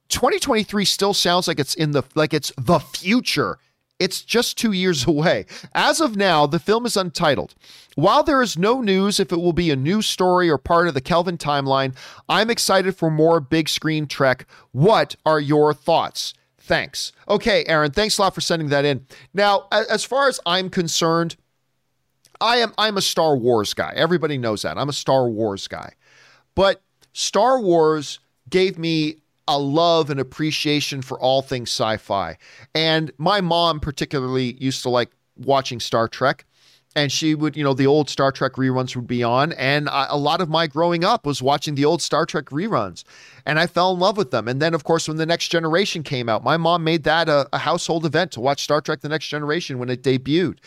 2023 still sounds like it's in the like it's the future it's just two years away. As of now, the film is untitled. While there is no news if it will be a new story or part of the Kelvin timeline, I'm excited for more big screen Trek. What are your thoughts? Thanks. Okay, Aaron, thanks a lot for sending that in. Now, as far as I'm concerned, I am I'm a Star Wars guy. Everybody knows that. I'm a Star Wars guy. But Star Wars gave me a love and appreciation for all things sci fi. And my mom, particularly, used to like watching Star Trek. and she would, you know, the old Star Trek reruns would be on. And I, a lot of my growing up was watching the old Star Trek reruns. And I fell in love with them. And then, of course, when The Next Generation came out, my mom made that a, a household event to watch Star Trek The Next Generation when it debuted.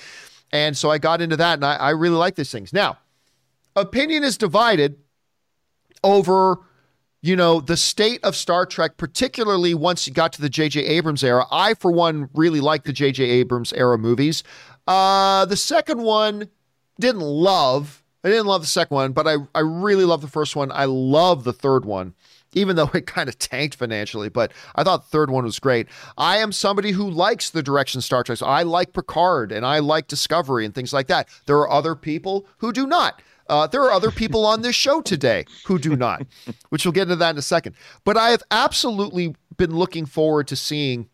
And so I got into that and I, I really like these things. Now, opinion is divided over you know, the state of Star Trek, particularly once you got to the J.J. Abrams era. I, for one, really like the J.J. Abrams era movies. Uh, the second one didn't love. I didn't love the second one, but I, I really love the first one. I love the third one, even though it kind of tanked financially. But I thought the third one was great. I am somebody who likes the direction Star Trek. So I like Picard and I like Discovery and things like that. There are other people who do not. Uh, there are other people on this show today who do not, which we'll get into that in a second. But I have absolutely been looking forward to seeing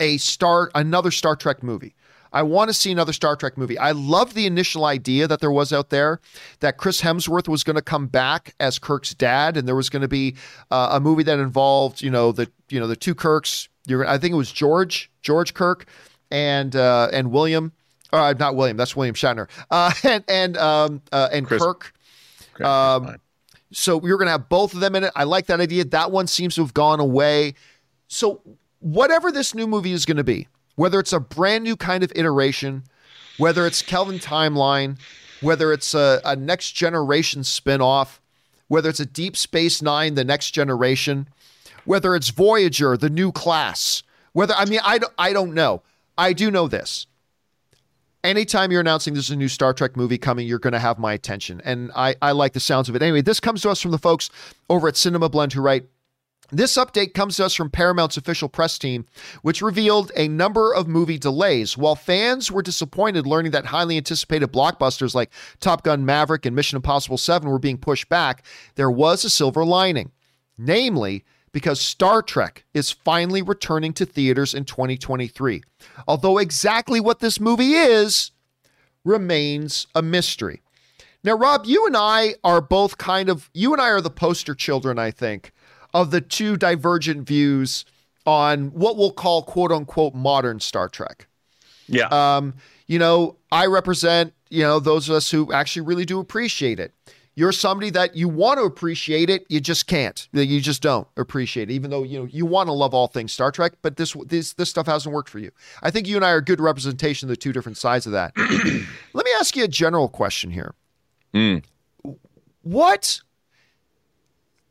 a star another Star Trek movie. I want to see another Star Trek movie. I love the initial idea that there was out there that Chris Hemsworth was going to come back as Kirk's dad, and there was going to be uh, a movie that involved, you know, the you know the two Kirks. You're, I think it was George George Kirk and uh, and William. Uh, not William. That's William Shatner. Uh, and and um, uh, and Chris, Kirk. Um, so we were going to have both of them in it. I like that idea. That one seems to have gone away. So whatever this new movie is going to be, whether it's a brand new kind of iteration, whether it's Kelvin Timeline, whether it's a, a next generation spinoff, whether it's a Deep Space Nine, the next generation, whether it's Voyager, the new class, whether I mean I don't, I don't know. I do know this. Anytime you're announcing there's a new Star Trek movie coming, you're going to have my attention. And I, I like the sounds of it. Anyway, this comes to us from the folks over at Cinema Blend who write this update comes to us from Paramount's official press team, which revealed a number of movie delays. While fans were disappointed learning that highly anticipated blockbusters like Top Gun Maverick and Mission Impossible 7 were being pushed back, there was a silver lining. Namely, because Star Trek is finally returning to theaters in 2023. Although exactly what this movie is remains a mystery. Now, Rob, you and I are both kind of, you and I are the poster children, I think, of the two divergent views on what we'll call quote unquote modern Star Trek. Yeah. Um, you know, I represent, you know, those of us who actually really do appreciate it. You're somebody that you want to appreciate it, you just can't. You just don't appreciate it, even though you know you want to love all things Star Trek. But this this this stuff hasn't worked for you. I think you and I are good representation of the two different sides of that. Let me ask you a general question here. Mm. What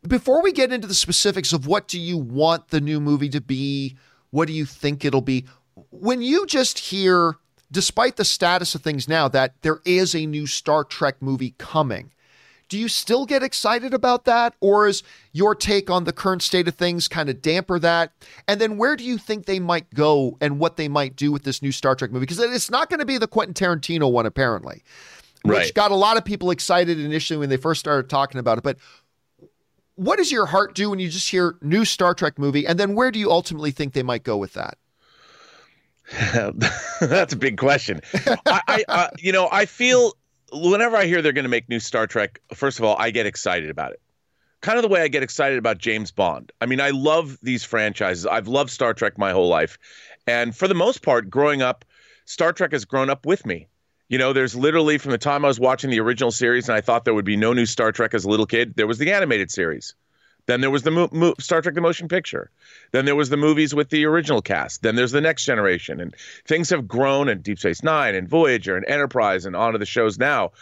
before we get into the specifics of what do you want the new movie to be, what do you think it'll be? When you just hear, despite the status of things now, that there is a new Star Trek movie coming, do you still get excited about that? Or is your take on the current state of things kind of damper that? And then where do you think they might go and what they might do with this new Star Trek movie? Because it's not going to be the Quentin Tarantino one, apparently, which right. got a lot of people excited initially when they first started talking about it. But what does your heart do when you just hear new Star Trek movie? And then where do you ultimately think they might go with that? That's a big question. I, I uh, you know, I feel whenever I hear they're going to make new Star Trek, first of all, I get excited about it. Kind of the way I get excited about James Bond. I mean, I love these franchises. I've loved Star Trek my whole life. And for the most part, growing up, Star Trek has grown up with me. You know, there's literally from the time I was watching the original series and I thought there would be no new Star Trek as a little kid, there was the animated series. Then there was the mo- mo- Star Trek the motion picture. Then there was the movies with the original cast. Then there's the next generation, and things have grown. And Deep Space Nine, and Voyager, and Enterprise, and onto the shows now.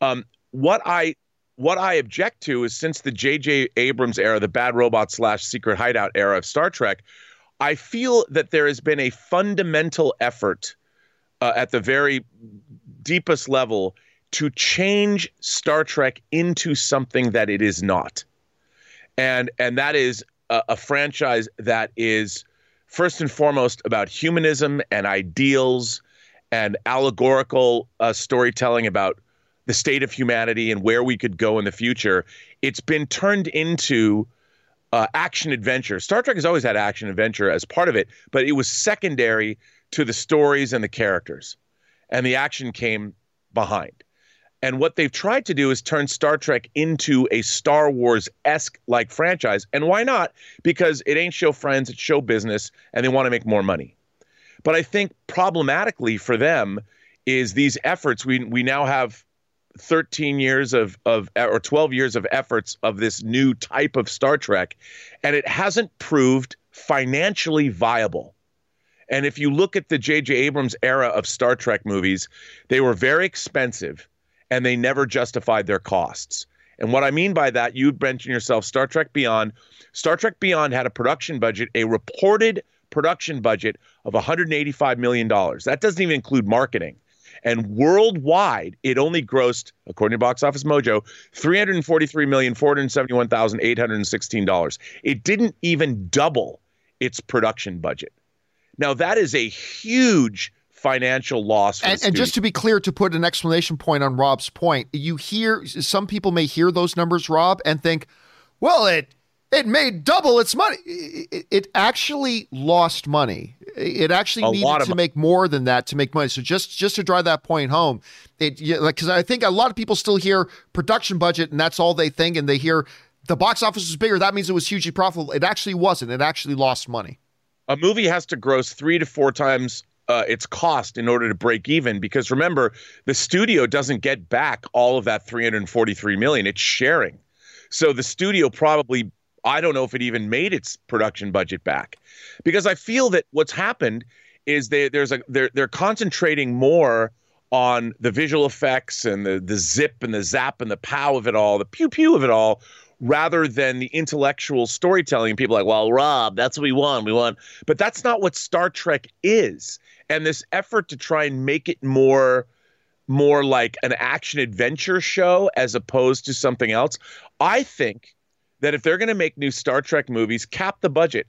Um, what I what I object to is since the J.J. Abrams era, the Bad Robot slash Secret Hideout era of Star Trek, I feel that there has been a fundamental effort uh, at the very deepest level to change Star Trek into something that it is not. And and that is a, a franchise that is first and foremost about humanism and ideals and allegorical uh, storytelling about the state of humanity and where we could go in the future. It's been turned into uh, action adventure. Star Trek has always had action adventure as part of it, but it was secondary to the stories and the characters and the action came behind. And what they've tried to do is turn Star Trek into a Star Wars esque like franchise. And why not? Because it ain't show friends, it's show business, and they want to make more money. But I think problematically for them is these efforts. We we now have 13 years of of or 12 years of efforts of this new type of Star Trek, and it hasn't proved financially viable. And if you look at the J.J. Abrams era of Star Trek movies, they were very expensive and they never justified their costs. And what I mean by that, you mentioned yourself Star Trek Beyond. Star Trek Beyond had a production budget, a reported production budget of $185 million. That doesn't even include marketing. And worldwide, it only grossed, according to Box Office Mojo, $343,471,816. It didn't even double its production budget. Now, that is a huge financial loss. And, and, just to be clear, to put an explanation point on Rob's point, you hear some people may hear those numbers, Rob, and think, well, it it made double its money. It, it actually lost money. It actually a needed to make more than that to make money. So just just to drive that point home, it because I think a lot of people still hear production budget and that's all they think, and they hear the box office was bigger. That means it was hugely profitable. It actually wasn't. It actually lost money. A movie has to gross three to four times uh, its cost in order to break even because remember the studio doesn't get back all of that 343 million it's sharing so the studio probably I don't know if it even made its production budget back because I feel that what's happened is they, there's a they're they're concentrating more on the visual effects and the the zip and the zap and the pow of it all, the pew pew of it all, rather than the intellectual storytelling. People like, well, Rob, that's what we want. We want, but that's not what Star Trek is. And this effort to try and make it more more like an action adventure show as opposed to something else, I think that if they're going to make new Star Trek movies, cap the budget.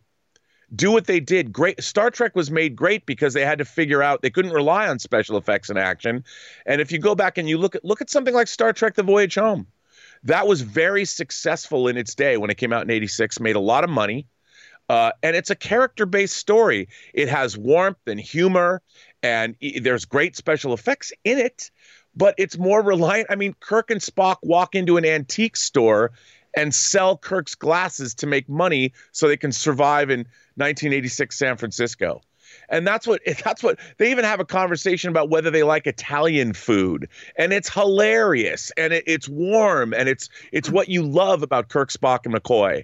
Do what they did. Great. Star Trek was made great because they had to figure out they couldn't rely on special effects and action. And if you go back and you look at look at something like Star Trek: The Voyage Home, that was very successful in its day when it came out in '86. Made a lot of money, uh, and it's a character-based story. It has warmth and humor, and there's great special effects in it. But it's more reliant. I mean, Kirk and Spock walk into an antique store and sell Kirk's glasses to make money so they can survive in 1986 San Francisco. And that's what that's what they even have a conversation about whether they like Italian food, and it's hilarious, and it, it's warm, and it's it's what you love about Kirk, Spock, and McCoy,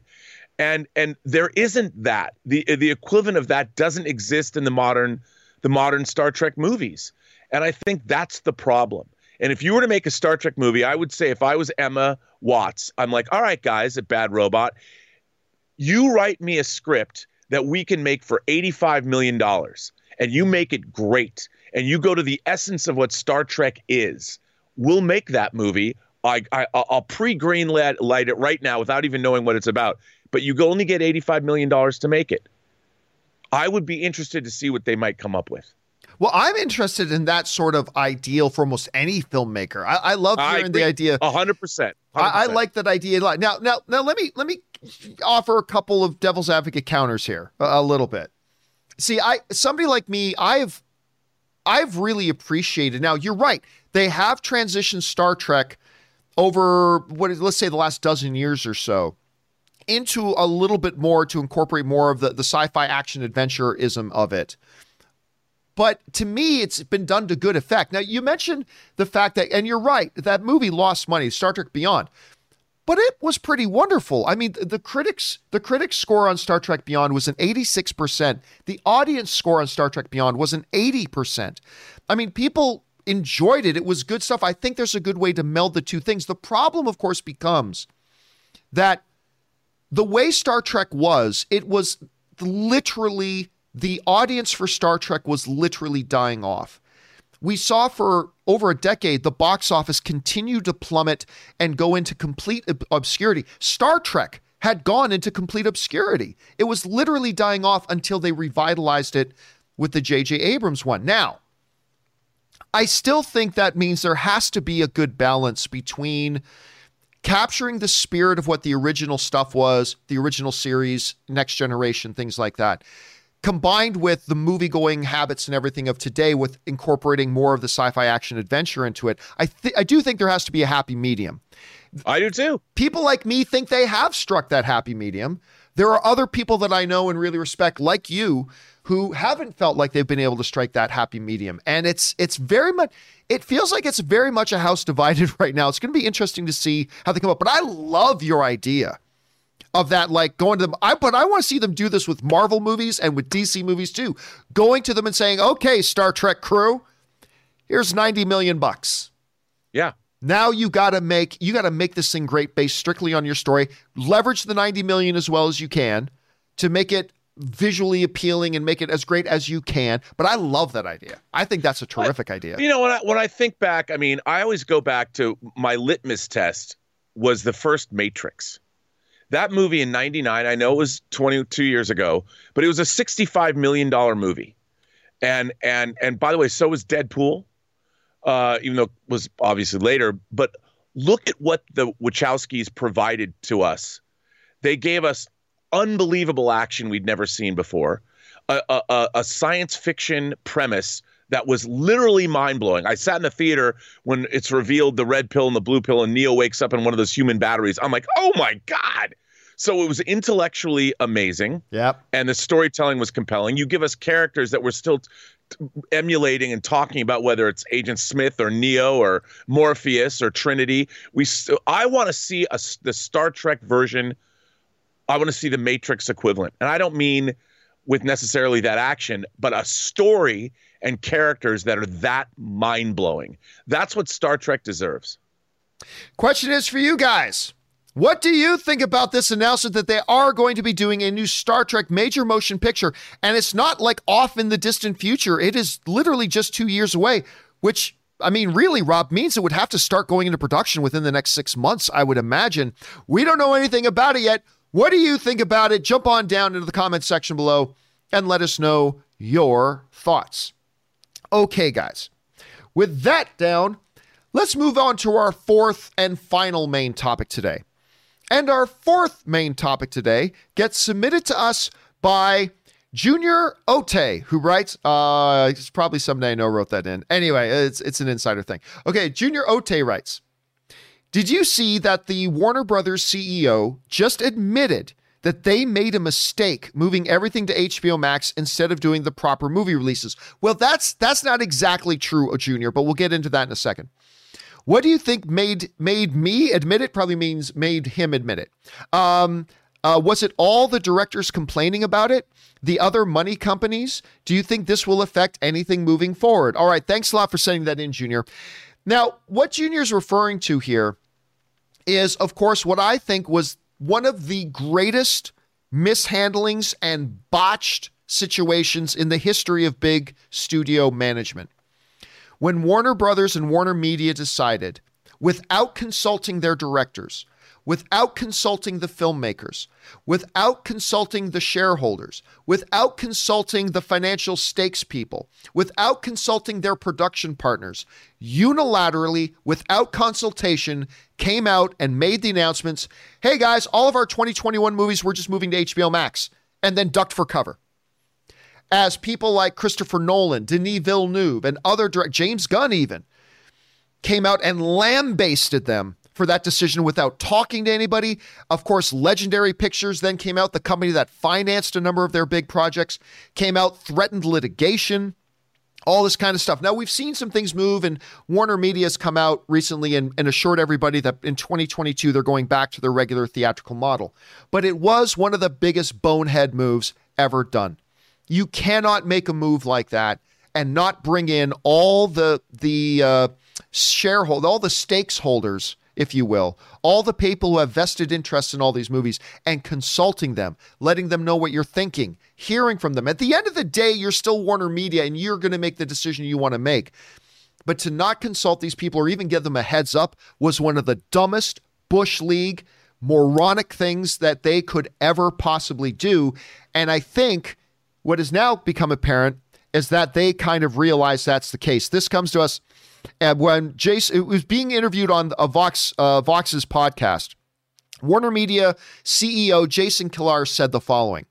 and and there isn't that the the equivalent of that doesn't exist in the modern the modern Star Trek movies, and I think that's the problem. And if you were to make a Star Trek movie, I would say if I was Emma Watts, I'm like, all right, guys, at Bad Robot, you write me a script that we can make for $85 million and you make it great and you go to the essence of what Star Trek is. We'll make that movie. I, I, will pre green light, light it right now without even knowing what it's about. But you only get $85 million to make it. I would be interested to see what they might come up with. Well, I'm interested in that sort of ideal for almost any filmmaker. I, I love hearing the idea. hundred percent. I, I like that idea a lot. Now, now, now, let me let me offer a couple of devil's advocate counters here, a, a little bit. See, I somebody like me, I've I've really appreciated. Now, you're right. They have transitioned Star Trek over what let's say the last dozen years or so into a little bit more to incorporate more of the, the sci-fi action adventureism of it. But to me, it's been done to good effect. Now, you mentioned the fact that, and you're right, that movie lost money, Star Trek Beyond, but it was pretty wonderful. I mean, the critics, the critics score on Star Trek Beyond was an 86%. The audience score on Star Trek Beyond was an 80%. I mean, people enjoyed it. It was good stuff. I think there's a good way to meld the two things. The problem, of course, becomes that the way Star Trek was, it was literally the audience for Star Trek was literally dying off. We saw for over a decade the box office continue to plummet and go into complete ob- obscurity. Star Trek had gone into complete obscurity. It was literally dying off until they revitalized it with the J.J. Abrams one. Now, I still think that means there has to be a good balance between capturing the spirit of what the original stuff was, the original series, Next Generation, things like that combined with the movie going habits and everything of today with incorporating more of the sci-fi action adventure into it i th- i do think there has to be a happy medium. I do too. People like me think they have struck that happy medium There are other people that I know and really respect, like you, who haven't felt like they've been able to strike that happy medium. And it's it's very much it feels like it's very much a house divided right now. It's going to be interesting to see how they come up. But I love your idea of that, like going to them. I but I want to see them do this with Marvel movies and with DC movies too. Going to them and saying, "Okay, Star Trek crew, here's ninety million bucks." Yeah. Now you got to make you got to make this thing great based strictly on your story. Leverage the 90 million as well as you can to make it visually appealing and make it as great as you can. But I love that idea. I think that's a terrific idea. You know, when I when I think back, I mean, I always go back to my litmus test was the first Matrix. That movie in 99, I know it was 22 years ago, but it was a 65 million dollar movie. And and and by the way, so was Deadpool uh, even though it was obviously later. But look at what the Wachowskis provided to us. They gave us unbelievable action we'd never seen before, a, a, a science fiction premise that was literally mind blowing. I sat in the theater when it's revealed the red pill and the blue pill, and Neo wakes up in one of those human batteries. I'm like, oh my God. So it was intellectually amazing. Yep. And the storytelling was compelling. You give us characters that were still emulating and talking about whether it's Agent Smith or Neo or Morpheus or Trinity. We st- I want to see a, the Star Trek version. I want to see the Matrix equivalent, and I don't mean with necessarily that action, but a story and characters that are that mind blowing. That's what Star Trek deserves. Question is for you guys. What do you think about this announcement that they are going to be doing a new Star Trek major motion picture? And it's not like off in the distant future. It is literally just two years away, which I mean, really, Rob, means it would have to start going into production within the next six months, I would imagine. We don't know anything about it yet. What do you think about it? Jump on down into the comments section below and let us know your thoughts. Okay, guys. With that down, let's move on to our fourth and final main topic today. And our fourth main topic today gets submitted to us by Junior Ote, who writes, uh, it's probably someday I know wrote that in. Anyway, it's, it's an insider thing. Okay, Junior Ote writes, Did you see that the Warner Brothers CEO just admitted that they made a mistake moving everything to HBO Max instead of doing the proper movie releases? Well, that's that's not exactly true, Junior, but we'll get into that in a second. What do you think made made me admit it? Probably means made him admit it. Um, uh, was it all the directors complaining about it? The other money companies? Do you think this will affect anything moving forward? All right, thanks a lot for sending that in, Junior. Now, what Junior's referring to here is, of course, what I think was one of the greatest mishandlings and botched situations in the history of big studio management. When Warner Brothers and Warner Media decided, without consulting their directors, without consulting the filmmakers, without consulting the shareholders, without consulting the financial stakes people, without consulting their production partners, unilaterally, without consultation, came out and made the announcements hey guys, all of our 2021 movies, we're just moving to HBO Max, and then ducked for cover as people like Christopher Nolan, Denis Villeneuve, and other direct James Gunn even came out and lambasted them for that decision without talking to anybody. Of course, Legendary Pictures then came out, the company that financed a number of their big projects, came out, threatened litigation, all this kind of stuff. Now, we've seen some things move, and Warner Media has come out recently and, and assured everybody that in 2022 they're going back to their regular theatrical model. But it was one of the biggest bonehead moves ever done. You cannot make a move like that and not bring in all the the uh, shareholder, all the stakes holders, if you will, all the people who have vested interests in all these movies, and consulting them, letting them know what you're thinking, hearing from them. At the end of the day, you're still Warner Media, and you're going to make the decision you want to make. But to not consult these people or even give them a heads up was one of the dumbest Bush League moronic things that they could ever possibly do. And I think what has now become apparent is that they kind of realize that's the case. This comes to us and when Jason was being interviewed on a Vox uh, Vox's podcast. Warner Media CEO Jason Kilar said the following: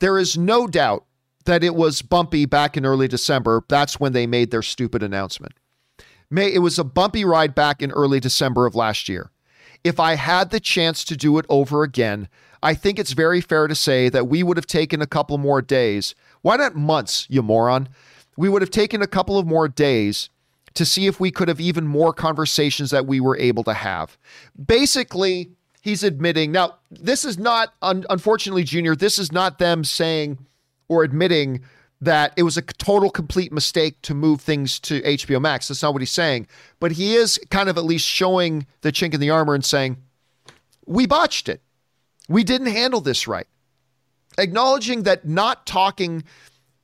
"There is no doubt that it was bumpy back in early December. That's when they made their stupid announcement. May it was a bumpy ride back in early December of last year. If I had the chance to do it over again, I think it's very fair to say that we would have taken a couple more days. Why not months, you moron? We would have taken a couple of more days to see if we could have even more conversations that we were able to have. Basically, he's admitting now, this is not, un- unfortunately, Junior, this is not them saying or admitting that it was a total complete mistake to move things to HBO Max. That's not what he's saying. But he is kind of at least showing the chink in the armor and saying, we botched it. We didn't handle this right. Acknowledging that not talking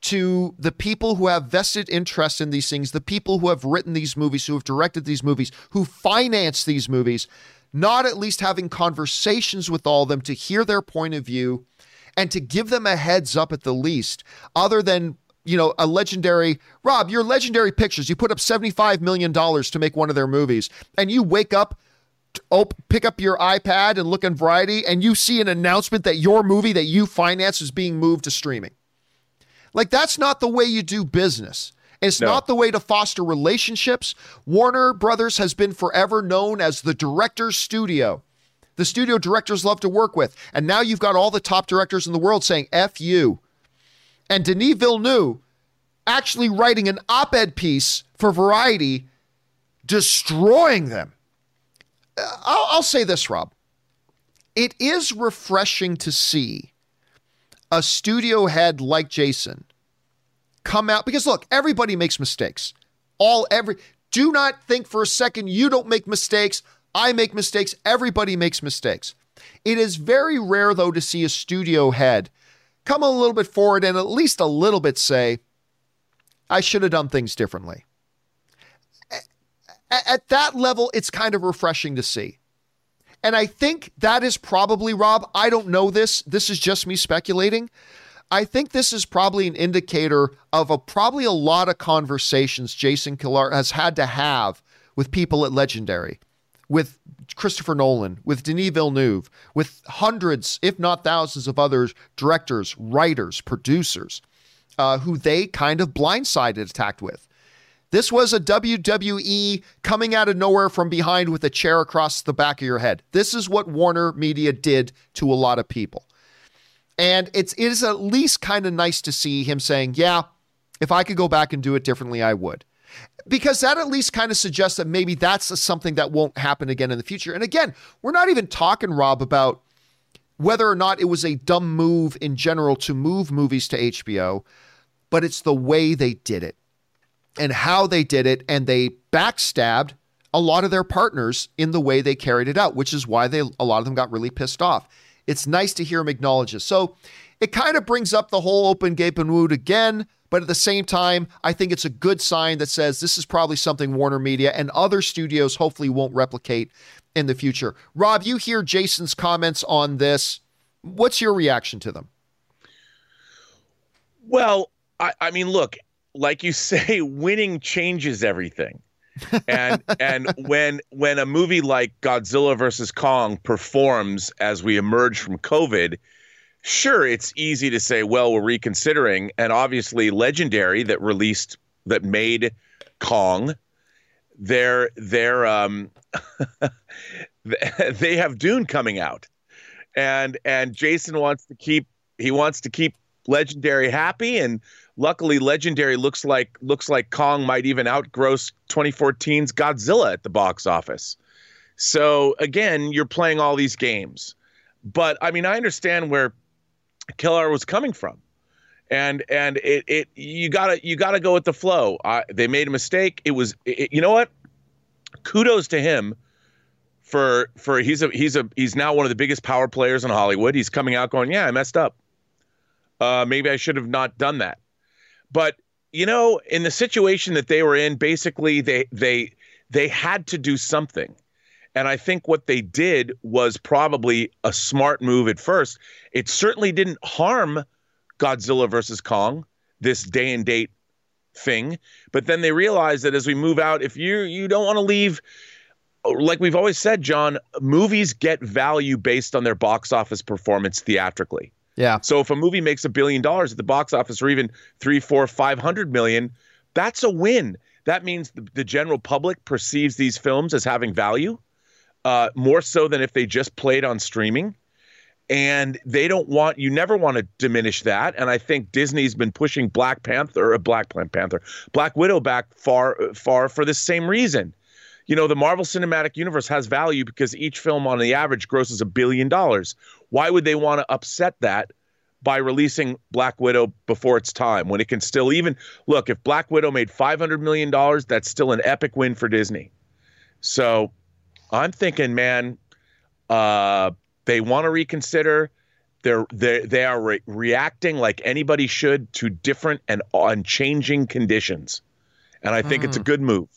to the people who have vested interest in these things, the people who have written these movies, who have directed these movies, who finance these movies, not at least having conversations with all of them to hear their point of view and to give them a heads up at the least, other than you know, a legendary Rob, your legendary pictures. You put up $75 million to make one of their movies, and you wake up op- pick up your iPad and look in Variety, and you see an announcement that your movie that you finance is being moved to streaming. Like, that's not the way you do business. It's no. not the way to foster relationships. Warner Brothers has been forever known as the director's studio. The studio directors love to work with. And now you've got all the top directors in the world saying, F you. And Denis Villeneuve actually writing an op ed piece for Variety, destroying them. I'll, I'll say this, Rob. It is refreshing to see a studio head like Jason come out because look, everybody makes mistakes. All every do not think for a second you don't make mistakes. I make mistakes. Everybody makes mistakes. It is very rare though to see a studio head come a little bit forward and at least a little bit say, I should have done things differently at that level, it's kind of refreshing to see. And I think that is probably, Rob, I don't know this. This is just me speculating. I think this is probably an indicator of a probably a lot of conversations Jason Kilar has had to have with people at Legendary, with Christopher Nolan, with Denis Villeneuve, with hundreds, if not thousands, of others, directors, writers, producers, uh, who they kind of blindsided attacked with. This was a WWE coming out of nowhere from behind with a chair across the back of your head. This is what Warner Media did to a lot of people. And it's it is at least kind of nice to see him saying, "Yeah, if I could go back and do it differently, I would." Because that at least kind of suggests that maybe that's something that won't happen again in the future. And again, we're not even talking Rob about whether or not it was a dumb move in general to move movies to HBO, but it's the way they did it and how they did it, and they backstabbed a lot of their partners in the way they carried it out, which is why they a lot of them got really pissed off. It's nice to hear him acknowledge this. So it kind of brings up the whole open gape and wound again, but at the same time, I think it's a good sign that says this is probably something Warner Media and other studios hopefully won't replicate in the future. Rob, you hear Jason's comments on this. What's your reaction to them? Well, I, I mean, look, like you say, winning changes everything. and and when when a movie like Godzilla versus Kong performs as we emerge from COVID, sure, it's easy to say, well, we're reconsidering. And obviously, Legendary that released that made Kong, they're they're um they have Dune coming out, and and Jason wants to keep he wants to keep Legendary happy and Luckily, Legendary looks like looks like Kong might even outgross 2014's Godzilla at the box office. So again, you're playing all these games. But I mean, I understand where Kilar was coming from. And and it, it you gotta you gotta go with the flow. They made a mistake. It was it, you know what? Kudos to him for for he's a he's a he's now one of the biggest power players in Hollywood. He's coming out going, yeah, I messed up. Uh, maybe I should have not done that. But you know, in the situation that they were in, basically they they they had to do something. And I think what they did was probably a smart move at first. It certainly didn't harm Godzilla versus Kong, this day and date thing. But then they realized that as we move out, if you you don't want to leave like we've always said, John, movies get value based on their box office performance theatrically. Yeah. So if a movie makes a billion dollars at the box office or even three, four, five hundred million, that's a win. That means the, the general public perceives these films as having value, uh, more so than if they just played on streaming. and they don't want you never want to diminish that and i think disney's been pushing black panther or black panther black widow back far far for the same reason you know the marvel cinematic universe has value because each film on the average grosses a billion dollars why would they want to upset that by releasing black widow before its time when it can still even look if black widow made 500 million dollars that's still an epic win for disney so i'm thinking man uh they want to reconsider. They're they they are re- reacting like anybody should to different and on changing conditions, and I think mm. it's a hmm. good move.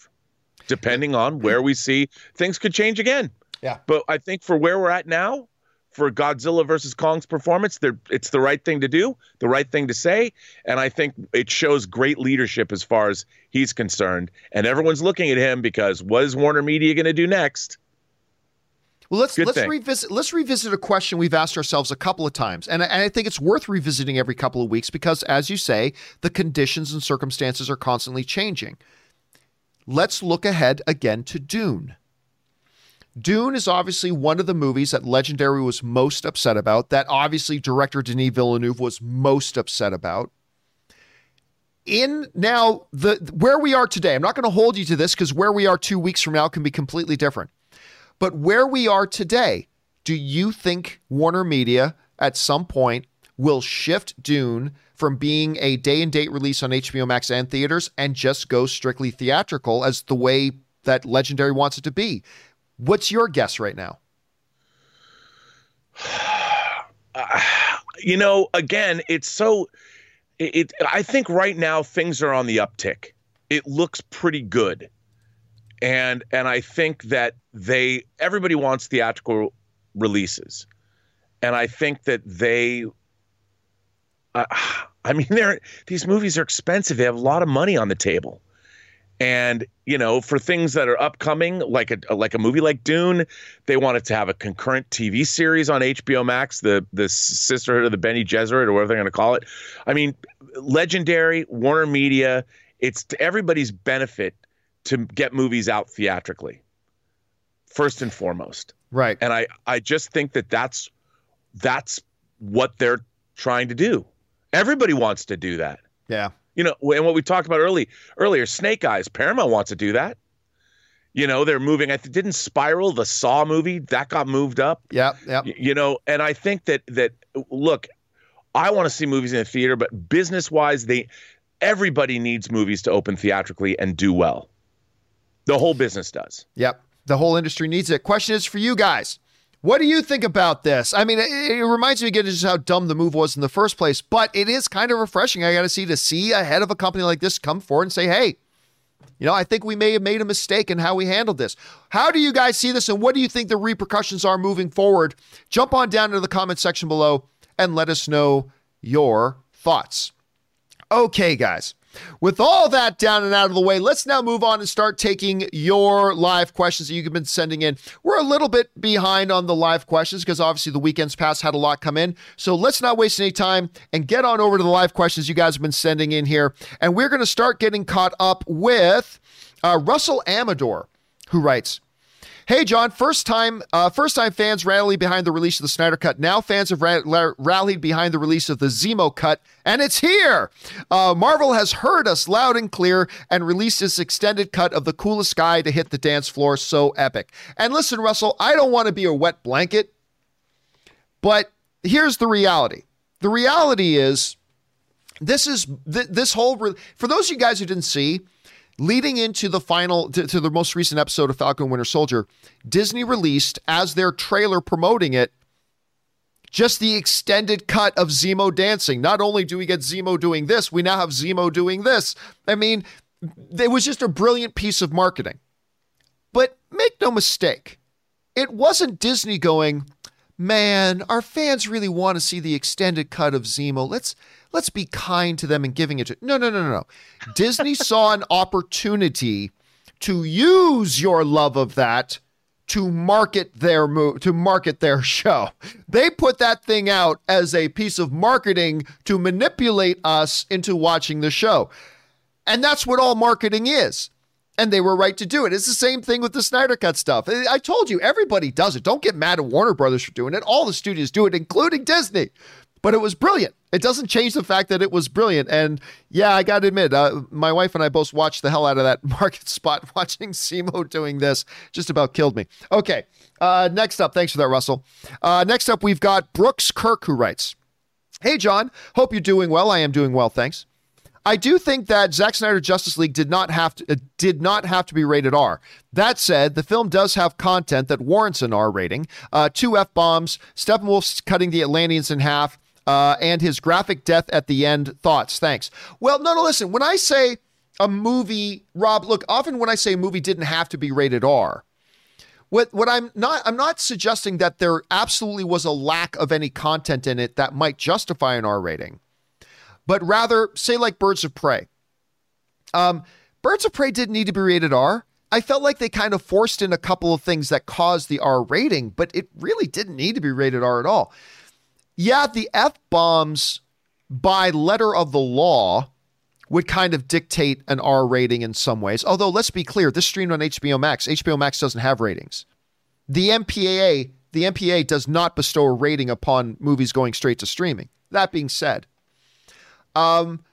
Depending on where we see things could change again. Yeah, but I think for where we're at now, for Godzilla versus Kong's performance, it's the right thing to do, the right thing to say, and I think it shows great leadership as far as he's concerned. And everyone's looking at him because what is Warner Media going to do next? Well, let's Good let's thing. revisit let's revisit a question we've asked ourselves a couple of times, and, and I think it's worth revisiting every couple of weeks because, as you say, the conditions and circumstances are constantly changing. Let's look ahead again to Dune. Dune is obviously one of the movies that Legendary was most upset about, that obviously director Denis Villeneuve was most upset about. In now the where we are today, I'm not going to hold you to this because where we are 2 weeks from now can be completely different. But where we are today, do you think Warner Media at some point will shift Dune from being a day and date release on HBO Max and theaters and just go strictly theatrical as the way that Legendary wants it to be? What's your guess right now? you know, again, it's so it, it I think right now things are on the uptick. It looks pretty good and and I think that they everybody wants theatrical releases, and I think that they. Uh, I mean, they're these movies are expensive. They have a lot of money on the table, and you know, for things that are upcoming, like a like a movie like Dune, they wanted to have a concurrent TV series on HBO Max, the the Sisterhood of the Bene Gesserit, or whatever they're going to call it. I mean, Legendary, Warner Media. It's to everybody's benefit to get movies out theatrically first and foremost right and i i just think that that's that's what they're trying to do everybody wants to do that yeah you know and what we talked about early earlier snake eyes paramount wants to do that you know they're moving i didn't spiral the saw movie that got moved up yeah yeah you know and i think that that look i want to see movies in the theater but business wise they everybody needs movies to open theatrically and do well the whole business does. Yep. The whole industry needs it. Question is for you guys. What do you think about this? I mean, it, it reminds me again just how dumb the move was in the first place, but it is kind of refreshing. I got to see to see a head of a company like this come forward and say, "Hey, you know, I think we may have made a mistake in how we handled this." How do you guys see this, and what do you think the repercussions are moving forward? Jump on down into the comment section below and let us know your thoughts. Okay, guys. With all that down and out of the way, let's now move on and start taking your live questions that you've been sending in. We're a little bit behind on the live questions because obviously the weekends past had a lot come in. So let's not waste any time and get on over to the live questions you guys have been sending in here. And we're going to start getting caught up with uh, Russell Amador, who writes, Hey, John. First time, uh, first time fans rallied behind the release of the Snyder Cut. Now fans have ra- rallied behind the release of the Zemo Cut, and it's here. Uh, Marvel has heard us loud and clear and released this extended cut of the coolest guy to hit the dance floor. So epic. And listen, Russell, I don't want to be a wet blanket, but here's the reality. The reality is, this is th- this whole. Re- for those of you guys who didn't see, Leading into the final, to, to the most recent episode of Falcon Winter Soldier, Disney released as their trailer promoting it just the extended cut of Zemo dancing. Not only do we get Zemo doing this, we now have Zemo doing this. I mean, it was just a brilliant piece of marketing. But make no mistake, it wasn't Disney going, man, our fans really want to see the extended cut of Zemo. Let's let's be kind to them and giving it to no no no no no. Disney saw an opportunity to use your love of that to market their mo- to market their show. They put that thing out as a piece of marketing to manipulate us into watching the show. And that's what all marketing is and they were right to do it. It's the same thing with the Snyder Cut stuff. I told you, everybody does it. Don't get mad at Warner Brothers for doing it. All the studios do it, including Disney. But it was brilliant. It doesn't change the fact that it was brilliant. And yeah, I got to admit, uh, my wife and I both watched the hell out of that market spot. Watching Zemo doing this just about killed me. Okay, uh, next up, thanks for that, Russell. Uh, next up, we've got Brooks Kirk who writes, "Hey John, hope you're doing well. I am doing well, thanks." I do think that Zack Snyder Justice League did not have to uh, did not have to be rated R. That said, the film does have content that warrants an R rating. Uh, two f bombs, Steppenwolf cutting the Atlanteans in half, uh, and his graphic death at the end. Thoughts? Thanks. Well, no, no. Listen, when I say a movie, Rob, look. Often when I say a movie didn't have to be rated R, what what I'm not I'm not suggesting that there absolutely was a lack of any content in it that might justify an R rating but rather say like Birds of Prey. Um, Birds of Prey didn't need to be rated R. I felt like they kind of forced in a couple of things that caused the R rating, but it really didn't need to be rated R at all. Yeah, the F bombs by letter of the law would kind of dictate an R rating in some ways. Although, let's be clear, this streamed on HBO Max. HBO Max doesn't have ratings. The MPAA, the MPA does not bestow a rating upon movies going straight to streaming. That being said, um,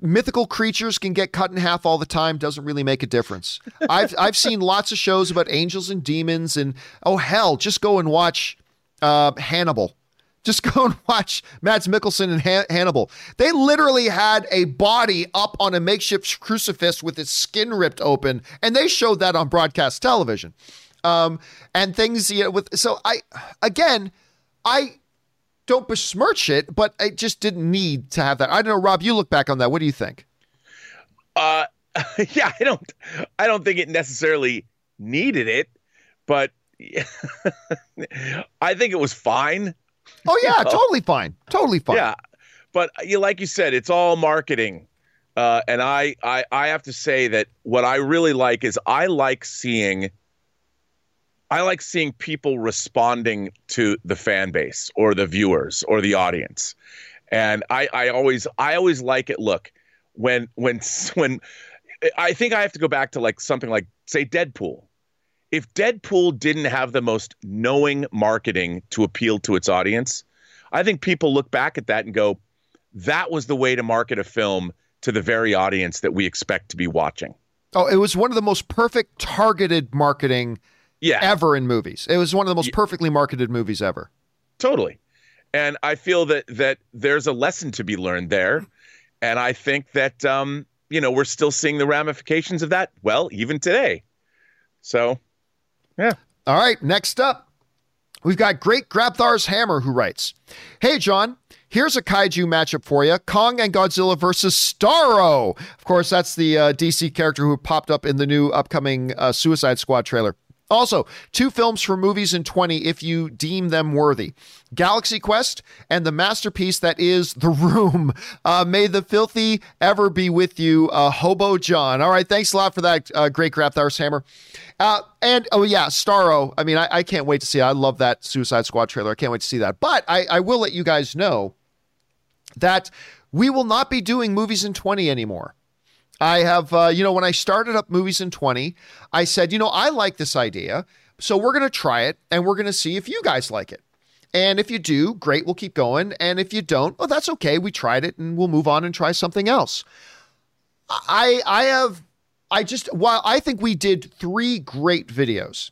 mythical creatures can get cut in half all the time doesn't really make a difference. I've I've seen lots of shows about angels and demons and oh hell, just go and watch uh, Hannibal. Just go and watch Mads Mikkelsen and Han- Hannibal. They literally had a body up on a makeshift crucifix with its skin ripped open, and they showed that on broadcast television. Um, and things you know, with so I again, I don't besmirch it, but it just didn't need to have that. I don't know, Rob. You look back on that. What do you think? Uh, yeah, I don't. I don't think it necessarily needed it, but I think it was fine. Oh yeah, totally fine, totally fine. Yeah, but you like you said, it's all marketing. Uh, and I, I, I have to say that what I really like is I like seeing I like seeing people responding to the fan base or the viewers or the audience. And I, I always I always like it. Look, when when when I think I have to go back to like something like say Deadpool. If Deadpool didn't have the most knowing marketing to appeal to its audience, I think people look back at that and go, that was the way to market a film to the very audience that we expect to be watching. Oh, it was one of the most perfect targeted marketing yeah. ever in movies. It was one of the most yeah. perfectly marketed movies ever. Totally. And I feel that that there's a lesson to be learned there. And I think that um, you know, we're still seeing the ramifications of that, well, even today. So yeah. All right, next up. We've got Great Grabthar's Hammer who writes, Hey John, here's a kaiju matchup for you Kong and Godzilla versus Starro. Of course, that's the uh, DC character who popped up in the new upcoming uh, Suicide Squad trailer. Also, two films for movies in 20 if you deem them worthy Galaxy Quest and the masterpiece that is The Room. Uh, may the filthy ever be with you, uh, Hobo John. All right, thanks a lot for that, uh, great Grabthar's Hammer. Uh, and oh, yeah, Starro. I mean, I, I, can't wait to see it. I love that Suicide Squad trailer. I can't wait to see that. But I, I will let you guys know that we will not be doing movies in 20 anymore. I have, uh, you know, when I started up Movies in 20, I said, you know, I like this idea. So we're going to try it and we're going to see if you guys like it. And if you do, great, we'll keep going. And if you don't, well, that's okay. We tried it and we'll move on and try something else. I I have I just while I think we did three great videos.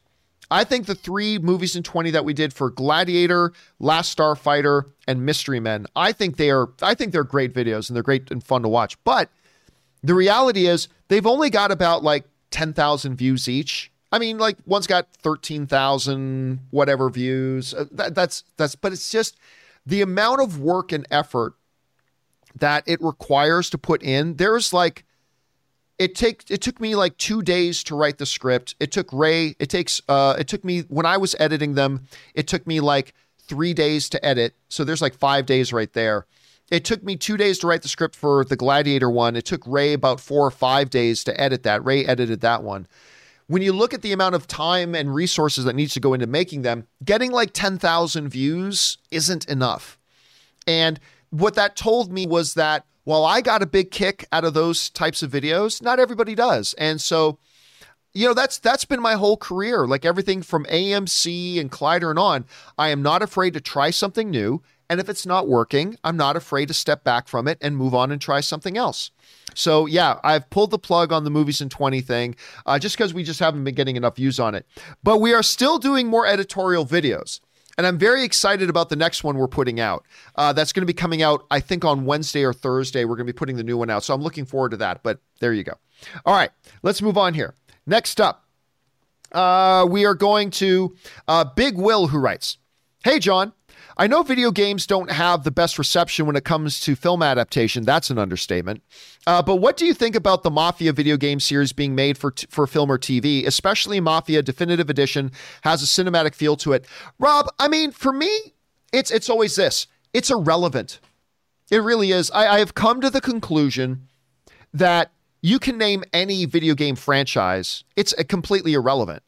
I think the three movies in 20 that we did for Gladiator, Last Starfighter, and Mystery Men, I think they are I think they're great videos and they're great and fun to watch. But the reality is they've only got about like 10,000 views each. I mean, like one's got 13,000 whatever views. Uh, that, that's that's but it's just the amount of work and effort that it requires to put in. There's like it take it took me like 2 days to write the script. It took Ray, it takes uh it took me when I was editing them, it took me like 3 days to edit. So there's like 5 days right there. It took me two days to write the script for the Gladiator one. It took Ray about four or five days to edit that. Ray edited that one. When you look at the amount of time and resources that needs to go into making them, getting like 10,000 views isn't enough. And what that told me was that while I got a big kick out of those types of videos, not everybody does. And so, you know, that's that's been my whole career. Like everything from AMC and Collider and on, I am not afraid to try something new. And if it's not working, I'm not afraid to step back from it and move on and try something else. So yeah, I've pulled the plug on the movies in 20 thing, uh, just because we just haven't been getting enough views on it. But we are still doing more editorial videos. And I'm very excited about the next one we're putting out. Uh, that's going to be coming out, I think, on Wednesday or Thursday. We're going to be putting the new one out. So I'm looking forward to that. But there you go. All right, let's move on here. Next up, uh, we are going to uh, Big Will, who writes Hey, John. I know video games don't have the best reception when it comes to film adaptation. That's an understatement. Uh, but what do you think about the Mafia video game series being made for t- for film or TV? Especially Mafia Definitive Edition has a cinematic feel to it. Rob, I mean, for me, it's it's always this. It's irrelevant. It really is. I, I have come to the conclusion that you can name any video game franchise. It's completely irrelevant.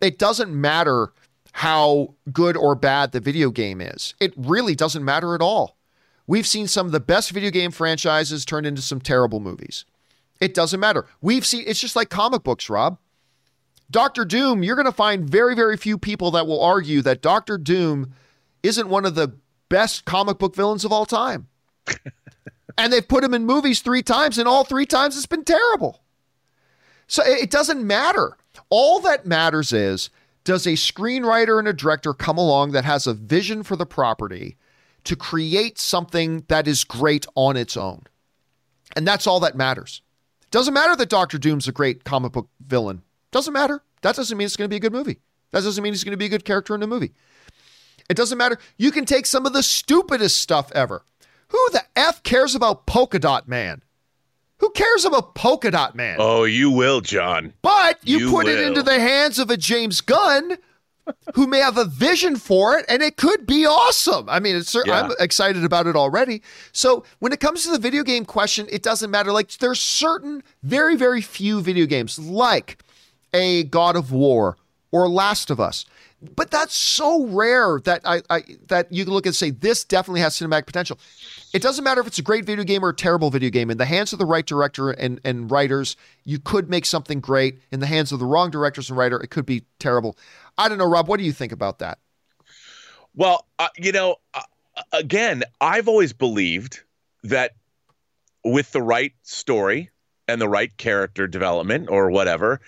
It doesn't matter how good or bad the video game is. It really doesn't matter at all. We've seen some of the best video game franchises turned into some terrible movies. It doesn't matter. We've seen it's just like comic books, Rob. Doctor Doom, you're going to find very, very few people that will argue that Doctor Doom isn't one of the best comic book villains of all time. and they've put him in movies three times, and all three times it's been terrible. So it doesn't matter. All that matters is does a screenwriter and a director come along that has a vision for the property to create something that is great on its own? And that's all that matters. It Doesn't matter that Doctor Doom's a great comic book villain. Doesn't matter. That doesn't mean it's going to be a good movie. That doesn't mean he's going to be a good character in the movie. It doesn't matter. You can take some of the stupidest stuff ever. Who the F cares about Polka Dot Man? Who cares about Polka Dot Man? Oh, you will, John. But you, you put will. it into the hands of a James Gunn who may have a vision for it and it could be awesome. I mean, it's, yeah. I'm excited about it already. So, when it comes to the video game question, it doesn't matter. Like, there's certain very, very few video games like a God of War or Last of Us but that's so rare that I, I that you can look and say this definitely has cinematic potential. It doesn't matter if it's a great video game or a terrible video game. In the hands of the right director and, and writers, you could make something great. In the hands of the wrong directors and writer, it could be terrible. I don't know, Rob. What do you think about that? Well, uh, you know, uh, again, I've always believed that with the right story and the right character development or whatever,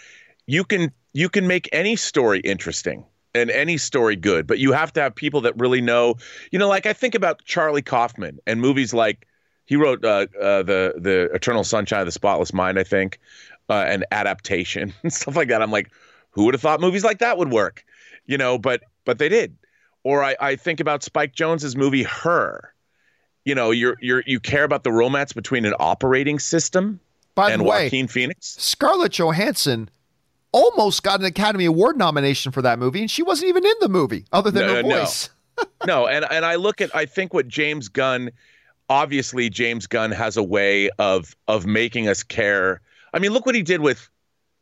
you can you can make any story interesting and any story good, but you have to have people that really know. You know, like I think about Charlie Kaufman and movies like he wrote uh, uh, the the Eternal Sunshine of the Spotless Mind, I think, uh, and adaptation and stuff like that. I'm like, who would have thought movies like that would work? You know, but but they did. Or I, I think about Spike Jonze's movie Her. You know, you're you're you care about the romance between an operating system By and the way, Joaquin Phoenix. Scarlett Johansson almost got an Academy Award nomination for that movie, and she wasn't even in the movie other than no, her voice. No. no, and and I look at I think what James Gunn, obviously James Gunn has a way of of making us care. I mean, look what he did with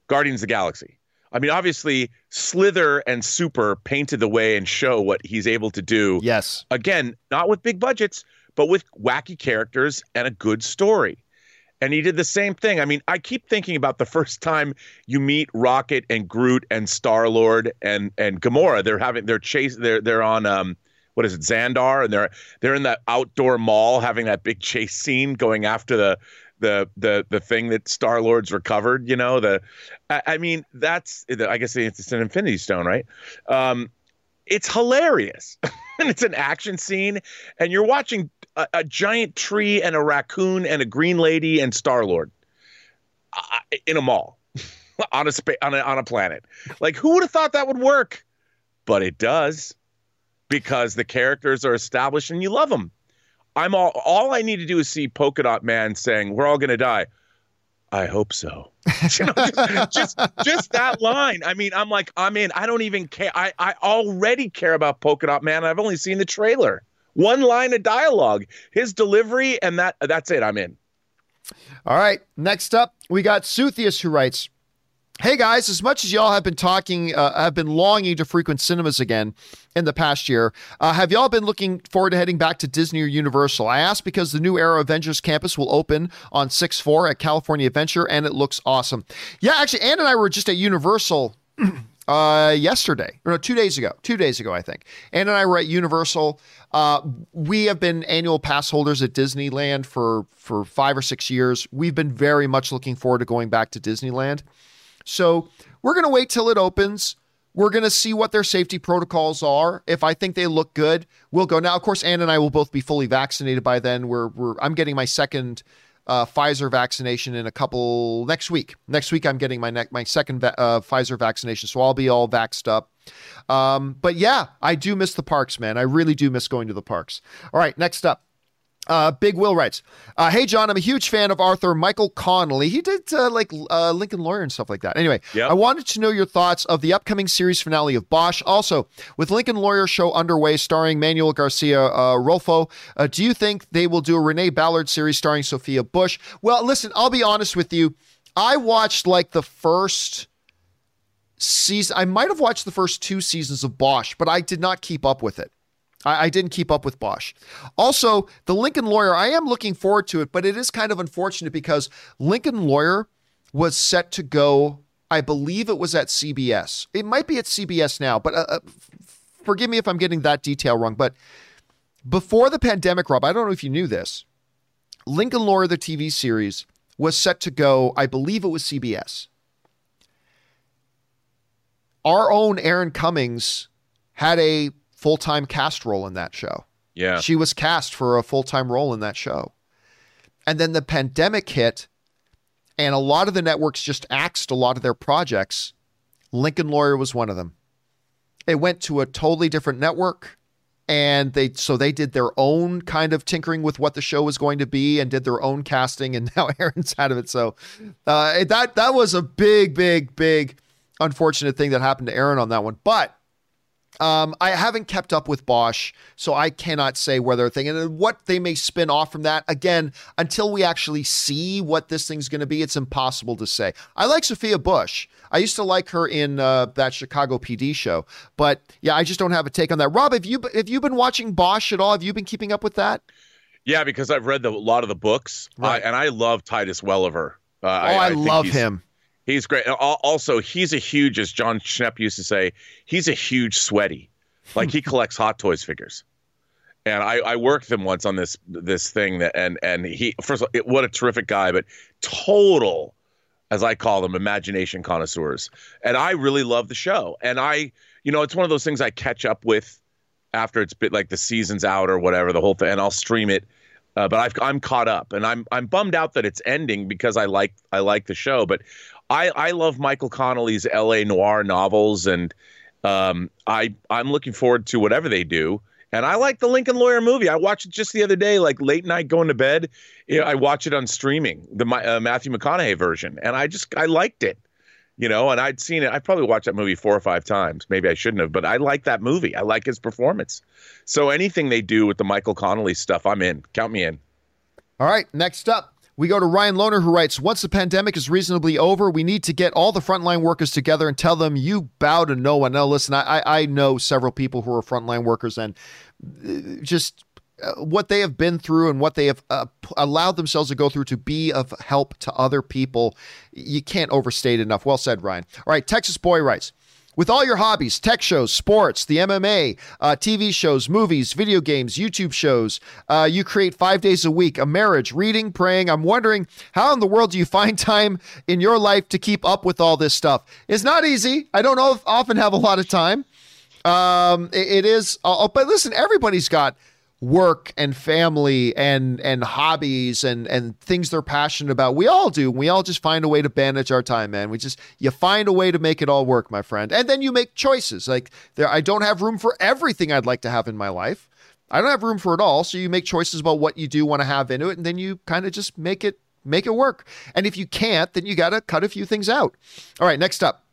Guardians of the Galaxy. I mean, obviously, Slither and Super painted the way and show what he's able to do. Yes. Again, not with big budgets, but with wacky characters and a good story and he did the same thing. I mean, I keep thinking about the first time you meet Rocket and Groot and Star Lord and and Gamora. They're having they're chase they're they're on um what is it Xandar and they're they're in that outdoor mall having that big chase scene going after the the the the thing that Star Lord's recovered. You know the I, I mean that's I guess it's an Infinity Stone, right? Um, it's hilarious. and it's an action scene, and you're watching a, a giant tree and a raccoon and a green lady and Star Lord uh, in a mall on a, spa- on a on a planet. Like, who would have thought that would work? But it does because the characters are established and you love them. I'm all all I need to do is see Polka Dot Man saying, "We're all gonna die." I hope so. you know, just, just, just that line. I mean, I'm like, I'm in. I don't even care. I I already care about Polka Dot Man. I've only seen the trailer. One line of dialogue, his delivery, and that that's it. I'm in. All right. Next up, we got Suthius who writes. Hey guys, as much as y'all have been talking, uh, have been longing to frequent cinemas again in the past year, uh, have y'all been looking forward to heading back to Disney or Universal? I asked because the new era Avengers campus will open on 6 4 at California Adventure and it looks awesome. Yeah, actually, Ann and I were just at Universal. Uh, yesterday, or no, two days ago, two days ago, I think. Ann and I were at Universal. Uh, we have been annual pass holders at Disneyland for for five or six years. We've been very much looking forward to going back to Disneyland. So we're going to wait till it opens. We're going to see what their safety protocols are. If I think they look good, we'll go. Now, of course, Ann and I will both be fully vaccinated by then. We're, we're I'm getting my second uh, Pfizer vaccination in a couple next week. Next week, I'm getting my ne- my second va- uh, Pfizer vaccination, so I'll be all vaxxed up. Um, but yeah, I do miss the parks, man. I really do miss going to the parks. All right, next up. Uh, Big Will writes, uh, "Hey John, I'm a huge fan of Arthur Michael Connelly. He did uh, like uh, Lincoln Lawyer and stuff like that. Anyway, Yep. I wanted to know your thoughts of the upcoming series finale of Bosch. Also, with Lincoln Lawyer show underway, starring Manuel Garcia uh, Rulfo, uh, do you think they will do a Renee Ballard series starring Sophia Bush? Well, listen, I'll be honest with you. I watched like the first season. I might have watched the first two seasons of Bosch, but I did not keep up with it. I, I didn't keep up with Bosch. Also, the Lincoln Lawyer, I am looking forward to it, but it is kind of unfortunate because Lincoln Lawyer was set to go, I believe it was at CBS. It might be at CBS now, but uh, uh, forgive me if I'm getting that detail wrong. But before the pandemic, Rob, I don't know if you knew this. Lincoln Lawyer, the TV series, was set to go, I believe it was CBS. Our own Erin Cummings had a full time cast role in that show. Yeah. She was cast for a full time role in that show. And then the pandemic hit, and a lot of the networks just axed a lot of their projects. Lincoln Lawyer was one of them. It went to a totally different network. And they so they did their own kind of tinkering with what the show was going to be and did their own casting, and now Erin's out of it. So uh, that that was a big, big, big unfortunate thing that happened to Erin on that one. But um, I haven't kept up with Bosch, so I cannot say whether a thing and what they may spin off from that. Again, until we actually see what this thing's going to be, it's impossible to say. I like Sophia Bush. I used to like her in uh, that Chicago PD show, but yeah, I just don't have a take on that. Rob, have you have you been watching Bosch at all? Have you been keeping up with that? Yeah, because I've read the, a lot of the books, Right. uh, and I love Titus Welliver. Uh, Oh, I, think love him. He's great. Also, he's a huge, as Jon Schnepp used to say, he's a huge sweaty. Like he collects Hot Toys figures. And I, I worked him once on this this thing that and and he first of all, what a terrific guy, but total, as I call them, imagination connoisseurs. And I really love the show. And I, you know, it's one of those things I catch up with after it's bit like the season's out or whatever, the whole thing, and I'll stream it. Uh, but I've, I'm caught up, and I'm I'm bummed out that it's ending because I like I like the show. But I I love Michael Connelly's L.A. noir novels, and um, I I'm looking forward to whatever they do. And I like the Lincoln Lawyer movie. I watched it just the other day, like late night going to bed. You know, I watch it on streaming, the uh, Matthew McConaughey version, and I just I liked it. You know, and I'd seen it. I probably watched that movie four or five times. Maybe I shouldn't have, but I like that movie. I like his performance. So anything they do with the Michael Connelly stuff, I'm in. Count me in. All right, next up, we go to Ryan Lohner, who writes Once the pandemic is reasonably over, we need to get all the frontline workers together and tell them you bow to no one. Now, listen, I, I know several people who are frontline workers and uh, just uh, what they have been through and what they have uh, allowed themselves to go through to be of help to other people. You can't overstate enough. Well said, Ryan. All right, Texas Boy writes. With all your hobbies, tech shows, sports, the MMA, uh, TV shows, movies, video games, YouTube shows, uh, you create five days a week, a marriage, reading, praying. I'm wondering how in the world do you find time in your life to keep up with all this stuff? It's not easy. I don't often have a lot of time. Um, it, it is, uh, but listen, everybody's got work and family and and hobbies and and things they're passionate about. We all do. We all just find a way to manage our time, man. We just you find a way to make it all work, my friend. And then you make choices. Like there I don't have room for everything I'd like to have in my life. I don't have room for it all, so you make choices about what you do want to have into it and then you kind of just make it make it work. And if you can't, then you got to cut a few things out. All right, next up.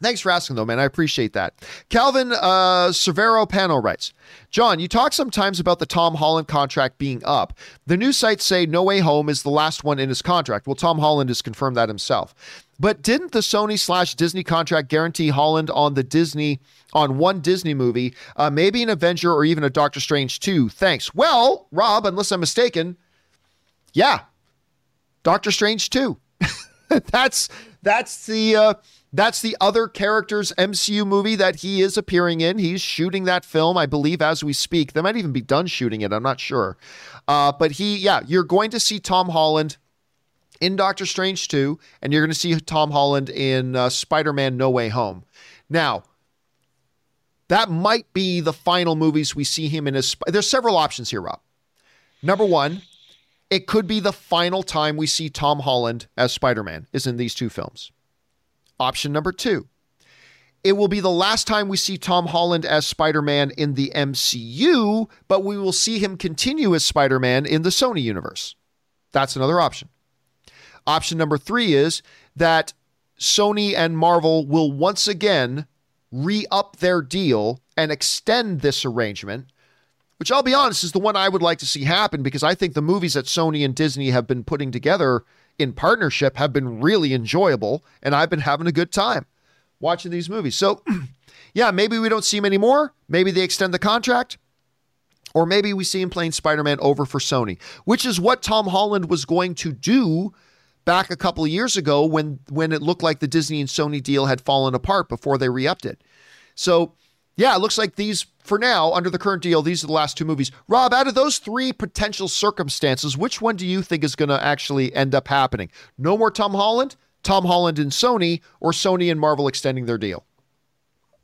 Thanks for asking, though, man. I appreciate that. Calvin uh, Severo Pano writes John, you talk sometimes about the Tom Holland contract being up. The news sites say No Way Home is the last one in his contract. Well, Tom Holland has confirmed that himself. But didn't the Sony slash Disney contract guarantee Holland on the Disney on one Disney movie, uh, maybe an Avenger or even a Doctor Strange 2? Thanks. Well, Rob, unless I'm mistaken, yeah, Doctor Strange 2. that's that's the uh, that's the other character's MCU movie that he is appearing in. He's shooting that film, I believe, as we speak. They might even be done shooting it. I'm not sure. Uh, but he, yeah, you're going to see Tom Holland in Doctor Strange 2, and you're going to see Tom Holland in uh, Spider Man No Way Home. Now, that might be the final movies we see him in his. There's several options here, Rob. Number one, it could be the final time we see Tom Holland as Spider Man, is in these two films. Option number two, it will be the last time we see Tom Holland as Spider Man in the MCU, but we will see him continue as Spider Man in the Sony universe. That's another option. Option number three is that Sony and Marvel will once again re up their deal and extend this arrangement, which I'll be honest is the one I would like to see happen because I think the movies that Sony and Disney have been putting together in partnership have been really enjoyable, and I've been having a good time watching these movies. So, yeah, maybe we don't see him anymore. Maybe they extend the contract. Or maybe we see him playing Spider Man over for Sony, which is what Tom Holland was going to do back a couple of years ago when when it looked like the Disney and Sony deal had fallen apart before they re-upped it. So, yeah, it looks like these for now under the current deal, these are the last two movies. Rob, out of those three potential circumstances, which one do you think is going to actually end up happening? No more Tom Holland, Tom Holland and Sony, or Sony and Marvel extending their deal?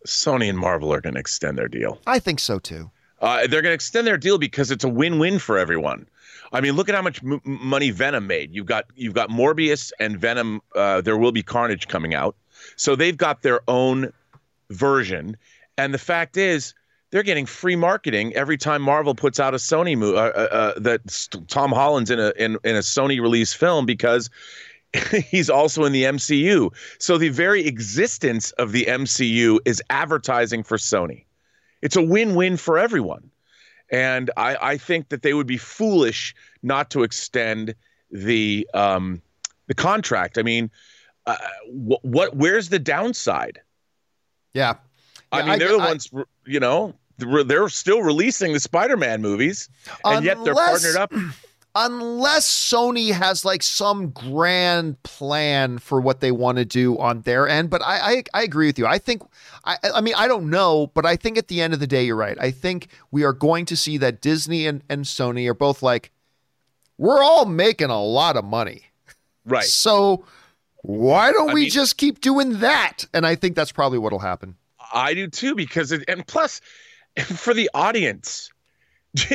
Sony and Marvel are going to extend their deal. I think so too. Uh, they're going to extend their deal because it's a win-win for everyone. I mean, look at how much m- money Venom made. You've got you've got Morbius and Venom. Uh, there will be Carnage coming out, so they've got their own version. And the fact is, they're getting free marketing every time Marvel puts out a Sony movie uh, uh, uh that Tom Holland's in a in, in a Sony release film because he's also in the MCU. So the very existence of the MCU is advertising for Sony. It's a win-win for everyone. And I, I think that they would be foolish not to extend the um, the contract. I mean, uh, what, what where's the downside? Yeah. I mean, they're the I, ones, you know, they're still releasing the Spider-Man movies, and unless, yet they're partnered up. Unless Sony has like some grand plan for what they want to do on their end, but I, I, I agree with you. I think I, I mean I don't know, but I think at the end of the day, you're right. I think we are going to see that Disney and, and Sony are both like, we're all making a lot of money. Right. So why don't I we mean, just keep doing that? And I think that's probably what'll happen. I do too, because it, and plus for the audience,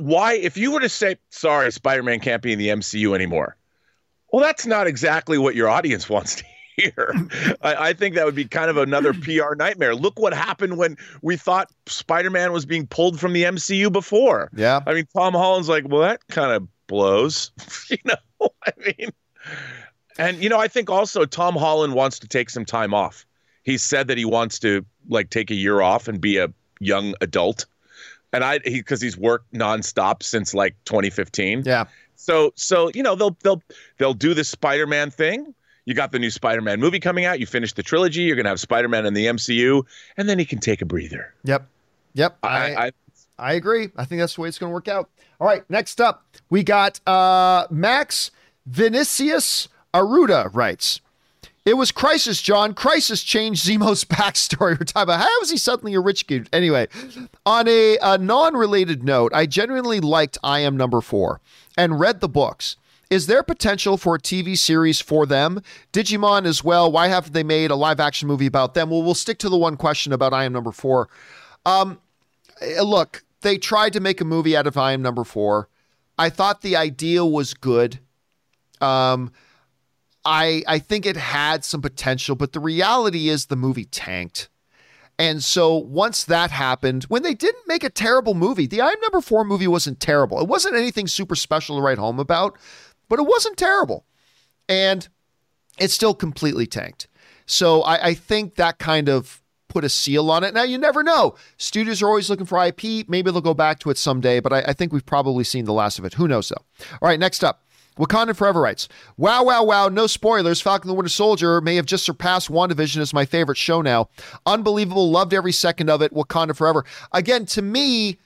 why if you were to say sorry, Spider-Man can't be in the MCU anymore, well, that's not exactly what your audience wants to hear. I, I, think that would be kind of another PR nightmare. Look what happened when we thought Spider-Man was being pulled from the MCU before. Yeah, I mean, Tom Holland's like, well, that kind of blows. you know, I mean, and you know, I think also Tom Holland wants to take some time off. He said that he wants to like take a year off and be a young adult, and I he because he, he's worked nonstop since like 2015. Yeah. So so you know they'll they'll they'll do the Spider-Man thing. You got the new Spider-Man movie coming out. You finish the trilogy. You're gonna have Spider-Man in the MCU, and then he can take a breather. Yep. Yep. I, I, I I agree. I think that's the way it's going to work out. All right, next up, we got uh, Max Vinicius Aruda writes. It was Crisis, John. Crisis changed Zemo's backstory. We're talking about how was he suddenly a rich kid? Anyway, on a, a non related note, I genuinely liked I Am Number Four and read the books. Is there potential for a TV series for them? Digimon as well. Why haven't they made a live action movie about them? Well, we'll stick to the one question about I Am Number Four. Um, eh, look, they tried to make a movie out of I Am Number Four. I thought the idea was good. Um, I I think it had some potential, but the reality is the movie tanked. And so once that happened, when they didn't make a terrible movie, the I Am Number Four movie wasn't terrible. It wasn't anything super special to write home about, but it wasn't terrible. And it still completely tanked. So I, I think that kind of put a seal on it. Now, you never know. Studios are always looking for IP. Maybe they'll go back to it someday, but I, I think we've probably seen the last of it. Who knows, though? All right, next up. Wakanda Forever writes, Wow, wow, wow, no spoilers. Falcon the Winter Soldier may have just surpassed WandaVision as my favorite show now. Unbelievable. Loved every second of it. Wakanda Forever. Again, to me,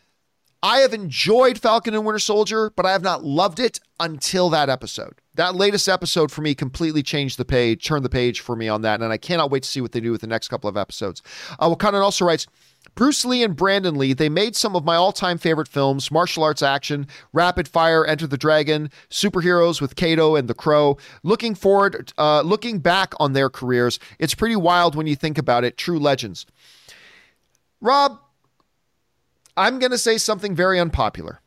I have enjoyed Falcon and Winter Soldier, but I have not loved it until that episode. That latest episode for me completely changed the page, turned the page for me on that, and I cannot wait to see what they do with the next couple of episodes. Uh, Wakanda also writes, Bruce Lee and Brandon Lee, they made some of my all time favorite films martial arts action, Rapid Fire, Enter the Dragon, superheroes with Kato and the Crow. Looking forward, uh, looking back on their careers, it's pretty wild when you think about it. True legends. Rob, I'm going to say something very unpopular.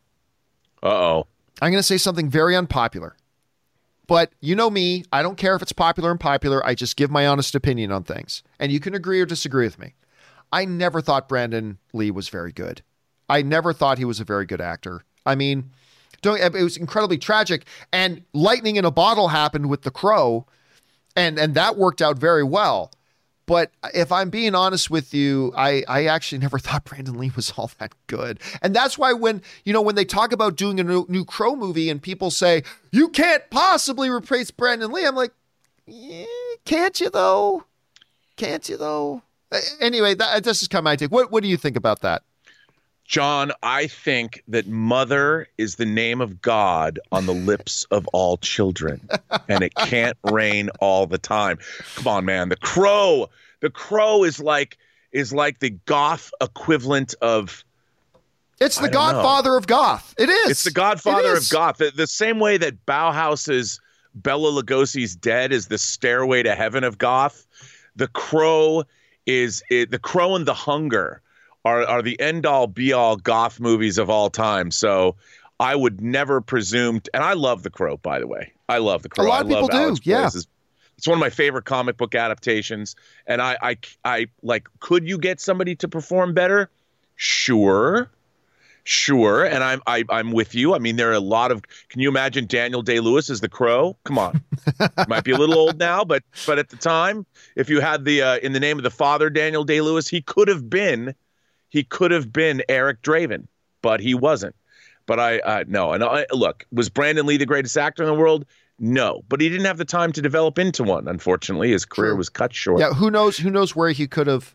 Uh oh. I'm going to say something very unpopular. But you know me, I don't care if it's popular and popular. I just give my honest opinion on things. And you can agree or disagree with me. I never thought Brandon Lee was very good. I never thought he was a very good actor. I mean, it was incredibly tragic. And lightning in a bottle happened with The Crow, and and that worked out very well. But if I'm being honest with you, I, I actually never thought Brandon Lee was all that good. And that's why when, you know, when they talk about doing a new, new Crow movie and people say, you can't possibly replace Brandon Lee, I'm like, yeah, can't you though? Can't you though? Anyway, that, uh, this is kind of my take. What, what do you think about that? John, I think that mother is the name of God on the lips of all children, and it can't rain all the time. Come on, man. The crow, the crow is like is like the goth equivalent of. It's the Godfather know. of goth. It is. It's the Godfather of goth. The, the same way that Bauhaus's Bela Lugosi's Dead is the stairway to heaven of goth. The crow is it, the crow and the hunger are are the end all be all goth movies of all time. So I would never presume. To, and I love The Crow, by the way. I love The Crow. A lot of I people do. yeah. It's one of my favorite comic book adaptations. And I, I, I like. Could you get somebody to perform better? Sure. Sure, and I'm I, am i am with you. I mean, there are a lot of. Can you imagine Daniel Day Lewis as the Crow? Come on, might be a little old now, but but at the time, if you had the uh, in the name of the Father Daniel Day Lewis, he could have been he could have been Eric Draven, but he wasn't. But I uh, no, and I, look, was Brandon Lee the greatest actor in the world? No, but he didn't have the time to develop into one. Unfortunately, his career True. was cut short. Yeah, who knows? Who knows where he could have,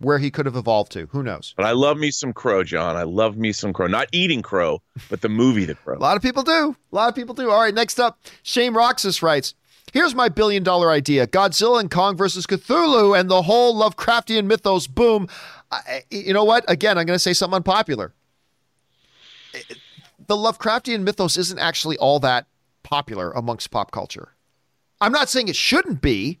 where he could have evolved to? Who knows? But I love me some Crow, John. I love me some Crow. Not eating Crow, but the movie The Crow. a lot of people do. A lot of people do. All right, next up, Shane Roxas writes. Here's my billion dollar idea Godzilla and Kong versus Cthulhu and the whole Lovecraftian mythos. Boom. I, you know what? Again, I'm going to say something unpopular. The Lovecraftian mythos isn't actually all that popular amongst pop culture. I'm not saying it shouldn't be,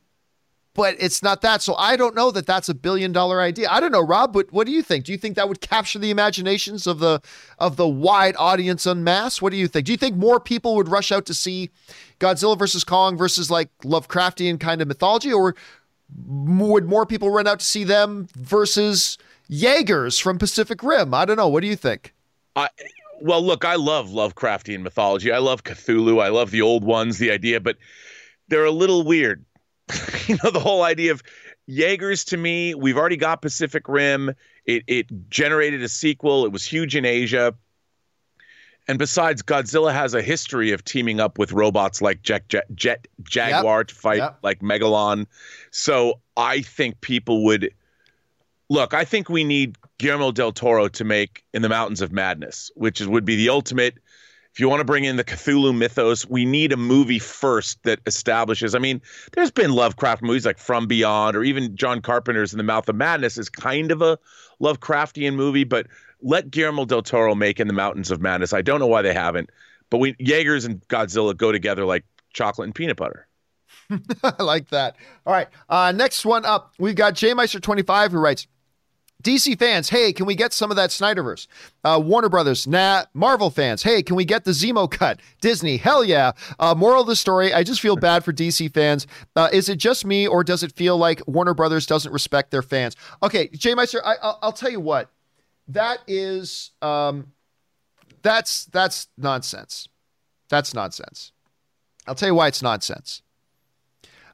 but it's not that. So I don't know that that's a billion dollar idea. I don't know, Rob. But what do you think? Do you think that would capture the imaginations of the of the wide audience en masse? What do you think? Do you think more people would rush out to see Godzilla versus Kong versus like Lovecraftian kind of mythology, or would more people run out to see them versus Jaegers from Pacific Rim? I don't know. What do you think? I well, look, I love Lovecraftian mythology. I love Cthulhu. I love the old ones, the idea, but they're a little weird. you know, the whole idea of Jaegers to me, we've already got Pacific Rim. It it generated a sequel. It was huge in Asia. And besides, Godzilla has a history of teaming up with robots like Jet, Jet, Jet Jaguar yep. to fight yep. like Megalon. So I think people would look. I think we need Guillermo del Toro to make In the Mountains of Madness, which is, would be the ultimate. If you want to bring in the Cthulhu mythos, we need a movie first that establishes. I mean, there's been Lovecraft movies like From Beyond, or even John Carpenter's In the Mouth of Madness is kind of a Lovecraftian movie, but let Guillermo del Toro make In the Mountains of Madness. I don't know why they haven't, but we Jaegers and Godzilla go together like chocolate and peanut butter. I like that. All right. Uh, next one up, we've got J Meister 25 who writes, DC fans, hey, can we get some of that Snyderverse? Uh, Warner Brothers, nah. Marvel fans, hey, can we get the Zemo cut? Disney, hell yeah. Uh, moral of the story, I just feel bad for DC fans. Uh, is it just me, or does it feel like Warner Brothers doesn't respect their fans? Okay, J Meister, I, will tell you what that is um, that's that's nonsense. That's nonsense. I'll tell you why it's nonsense.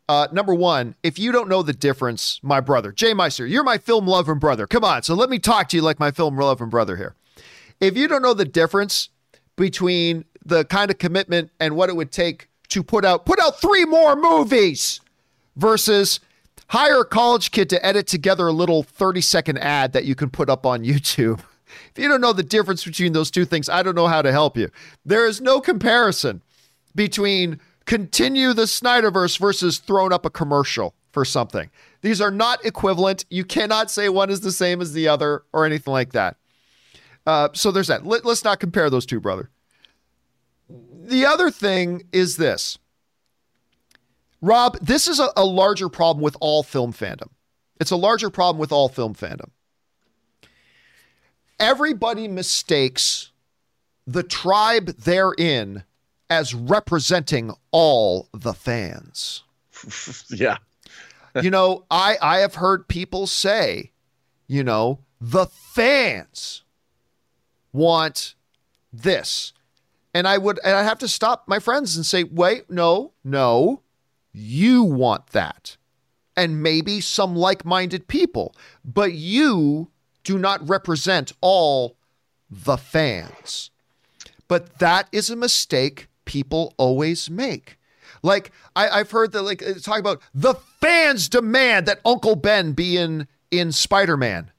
Uh, number one, if you don't know the difference, my brother, Jay Meister, you're my film loving brother. Come on, so let me talk to you like my film loving brother here. If you don't know the difference between the kind of commitment and what it would take to put out put out three more movies versus hire a college kid to edit together a little 30 second ad that you can put up on YouTube. If you don't know the difference between those two things, I don't know how to help you. There is no comparison between continue the Snyderverse versus throwing up a commercial for something. These are not equivalent. You cannot say one is the same as the other or anything like that. Uh, so there's that. Let, let's not compare those two, brother. The other thing is this Rob, this is a, a larger problem with all film fandom. It's a larger problem with all film fandom. Everybody mistakes the tribe they're in as representing all the fans. yeah. you know, I I have heard people say, you know, the fans want this. And I would and I have to stop my friends and say, "Wait, no, no. You want that. And maybe some like minded people, but you do not represent all the fans. But that is a mistake people always make. Like I, have heard that like uh, talk about the fans demand that Uncle Ben be in in Spider-Man.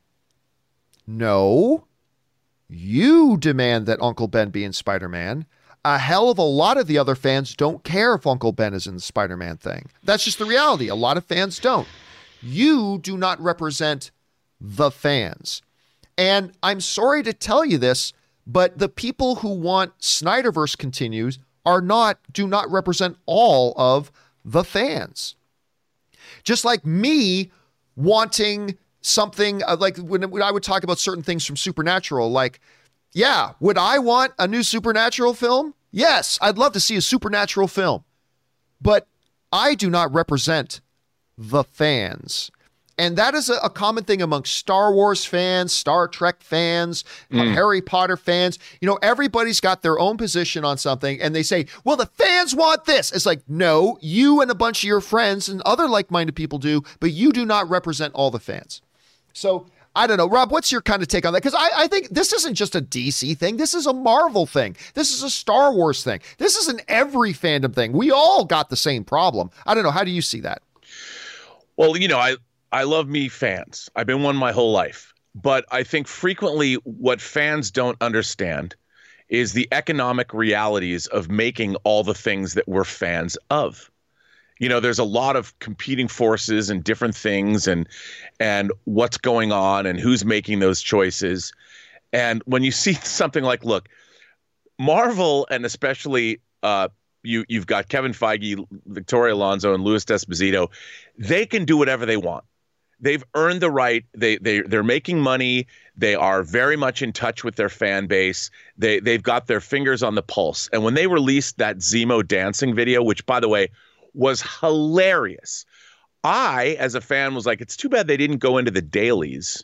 No. You demand that Uncle Ben be in Spider-Man a hell of a lot of the other fans don't care if Uncle Ben is in the Spider Man thing. That's just the reality. A lot of fans don't. You do not represent the fans. And I'm sorry to tell you this, but the people who want Snyderverse continues are not, do not represent all of the fans. Just like me wanting something uh, like when, when I would talk about certain things from Supernatural, like, yeah, would I want a new Supernatural film? Yes, I'd love to see a Supernatural film. But I do not represent the fans. And that is a, a, common thing among Star Wars fans, Star Trek fans, mm. Harry Potter fans. You know, everybody's got their own position on something and they say, well, the fans want this. It's like, no, you and a bunch of your friends and other like minded people do, but you do not represent all the fans. So I don't know. Rob, what's your kind of take on that? Because I, I, think this isn't just a DC thing. This is a Marvel thing. This is a Star Wars thing. This is an every fandom thing. We all got the same problem. I don't know. How do you see that? Well, you know, I, I love me fans. I've been one my whole life. But I think frequently what fans don't understand is the economic realities of making all the things that we're fans of you know there's a lot of competing forces and different things and and what's going on and who's making those choices and when you see something like look marvel and especially uh, you you've got Kevin Feige, Victoria Alonso, and Louis D'Esposito. They can do whatever they want. They've earned the right. They they they're making money. They are very much in touch with their fan base. They they've got their fingers on the pulse. And when they released that Zemo dancing video, which by the way was hilarious. I, as a fan, was like, it's too bad they didn't go into the dailies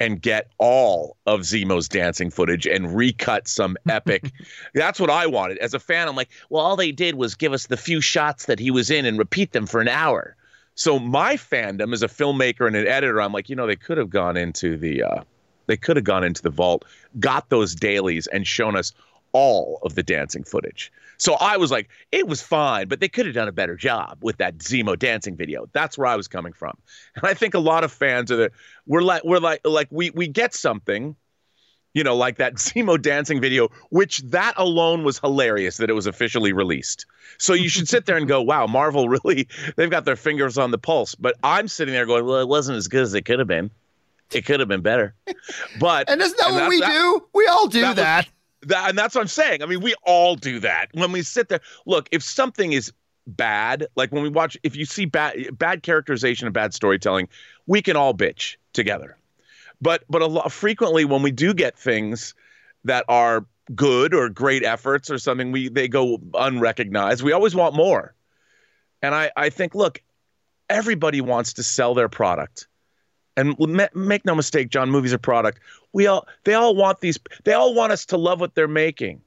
and get all of Zemo's dancing footage and recut some epic. That's what I wanted. As a fan, I'm like, well, all they did was give us the few shots that he was in and repeat them for an hour. So my fandom as a filmmaker and an editor, I'm like, you know, they could have gone into the uh, they could have gone into the vault, got those dailies and shown us all of the dancing footage. So I was like, it was fine, but they could have done a better job with that Zemo dancing video. That's where I was coming from. And I think a lot of fans are that we're like we're like like we we get something, you know, like that Zemo dancing video, which that alone was hilarious that it was officially released. So you should sit there and go, wow, Marvel really they've got their fingers on the pulse. But I'm sitting there going, well, it wasn't as good as it could have been. It could have been better. But and isn't that and what we that, do? We all do that. that. Was, that, and that's what I'm saying. I mean, we all do that when we sit there. Look, if something is bad, like when we watch, if you see bad bad characterization and bad storytelling, we can all bitch together. But but a lot frequently when we do get things that are good or great efforts or something, we they go unrecognized. We always want more. And I I think look, everybody wants to sell their product. And make no mistake, John, movies are product. We all they all want these they all want us to love what they're making.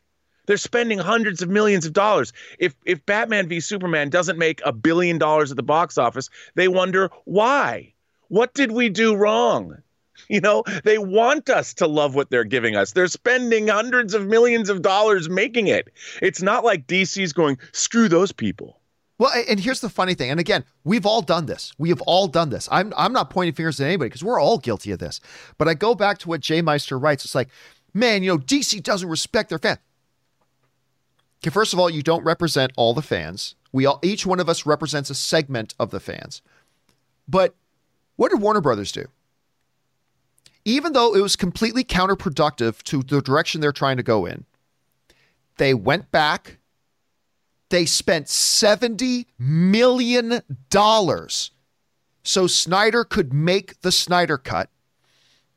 They're spending hundreds of millions of dollars. If if Batman v Superman doesn't make a billion dollars at the box office, they wonder why. What did we do wrong? You know, they want us to love what they're giving us. They're spending hundreds of millions of dollars making it. It's not like DC's going, screw those people. Well, and here's the funny thing. And again, we've all done this. We have all done this. I'm I'm not pointing fingers at anybody because we're all guilty of this. But I go back to what Jay Meister writes. It's like, man, you know, DC doesn't respect their fans. Okay, first of all, you don't represent all the fans. We all each one of us represents a segment of the fans. But what did Warner Brothers do? Even though it was completely counterproductive to the direction they're trying to go in, they went back. They spent $70 million so Snyder could make the Snyder Cut.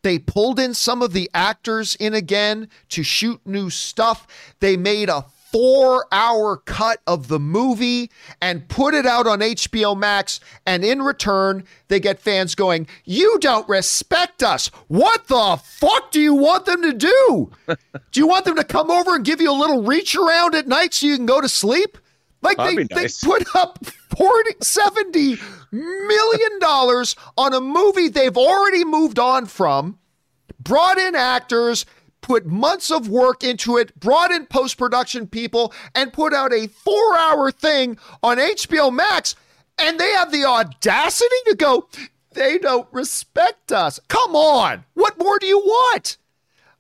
They pulled in some of the actors in again to shoot new stuff. They made a four hour cut of the movie and put it out on HBO Max. And in return, they get fans going, You don't respect us. What the fuck do you want them to do? do you want them to come over and give you a little reach around at night so you can go to sleep? Like they, nice. they put up 40, 70 million dollars on a movie they've already moved on from, brought in actors, put months of work into it, brought in post production people, and put out a four hour thing on HBO Max. And they have the audacity to go, they don't respect us. Come on. What more do you want?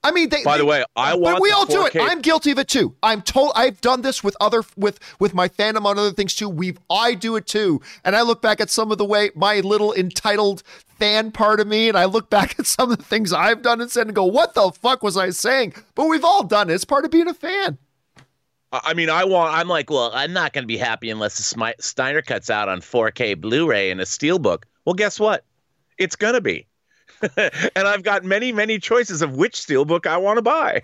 I mean, they, by the they, way, I want. But we all 4K. do it. I'm guilty of it too. I'm told. I've done this with other with with my fandom on other things too. We've I do it too. And I look back at some of the way my little entitled fan part of me, and I look back at some of the things I've done and said and go, "What the fuck was I saying?" But we've all done it. It's part of being a fan. I mean, I want. I'm like, well, I'm not going to be happy unless the Snyder cuts out on 4K Blu-ray and a steelbook. Well, guess what? It's going to be. and I've got many, many choices of which steelbook I want to buy.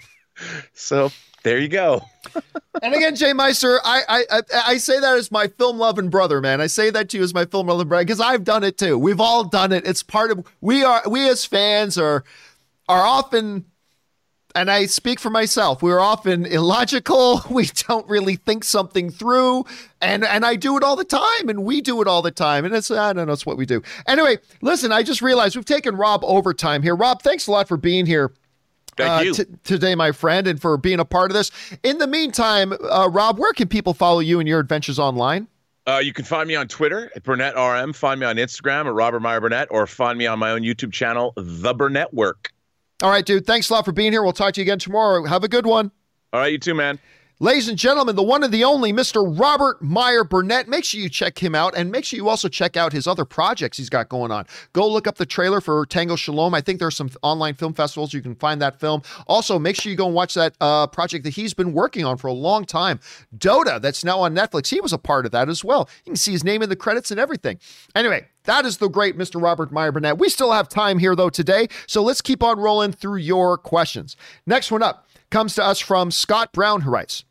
So there you go. and again, Jay Meister, I, I I say that as my film loving brother, man. I say that to you as my film loving brother because I've done it too. We've all done it. It's part of we are we as fans are are often and I speak for myself. We're often illogical. We don't really think something through, and and I do it all the time, and we do it all the time, and it's I don't know, it's what we do. Anyway, listen, I just realized we've taken Rob overtime here. Rob, thanks a lot for being here. Uh. T- today, my friend, and for being a part of this. In the meantime, uh, Rob, where can people follow you and your adventures online? Uh, you can find me on Twitter at Burnett RM. Find me on Instagram at Robert Meyer Burnett, or find me on my own YouTube channel, The Burnett Work. All right, dude. Thanks a lot for being here. We'll talk to you again tomorrow. Have a good one. All right, you too, man. Ladies and gentlemen, the one and the only Mr. Robert Meyer Burnett. Make sure you check him out and make sure you also check out his other projects he's got going on. Go look up the trailer for Tango Shalom. I think there are some online film festivals you can find that film. Also, make sure you go and watch that uh, project that he's been working on for a long time, Dota, that's now on Netflix. He was a part of that as well. You can see his name in the credits and everything. Anyway, that is the great Mr. Robert Meyer Burnett. We still have time here, though, today. So let's keep on rolling through your questions. Next one up comes to us from Scott Brown, who writes,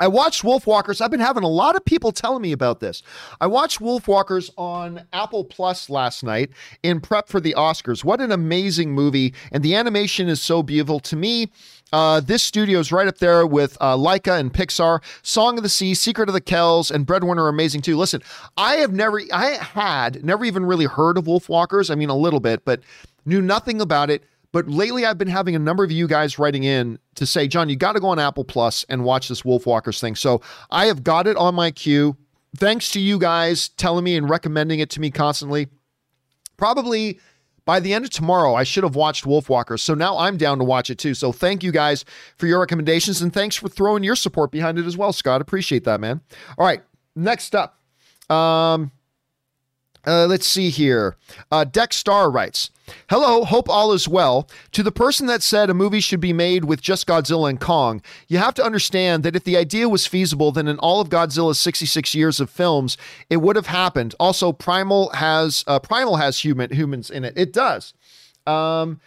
I watched Wolfwalkers. I've been having a lot of people telling me about this. I watched Wolfwalkers on Apple Plus last night in prep for the Oscars. What an amazing movie. And the animation is so beautiful. To me, uh, this studio is right up there with uh, Laika and Pixar. Song of the Sea, Secret of the Kells, and Breadwinner are amazing too. Listen, I have never, I had never even really heard of Wolfwalkers. I mean, a little bit, but knew nothing about it. But lately, I've been having a number of you guys writing in to say, John, you got to go on Apple Plus and watch this Wolf Walkers thing. So I have got it on my queue. Thanks to you guys telling me and recommending it to me constantly. Probably by the end of tomorrow, I should have watched Wolf Walkers. So now I'm down to watch it too. So thank you guys for your recommendations and thanks for throwing your support behind it as well, Scott. Appreciate that, man. All right, next up. Um, uh, let's see here. Uh, Dexstar writes, Hello, hope all is well. To the person that said a movie should be made with just Godzilla and Kong, you have to understand that if the idea was feasible, then in all of Godzilla's 66 years of films, it would have happened. Also, Primal has uh, Primal has human humans in it. It does. Um,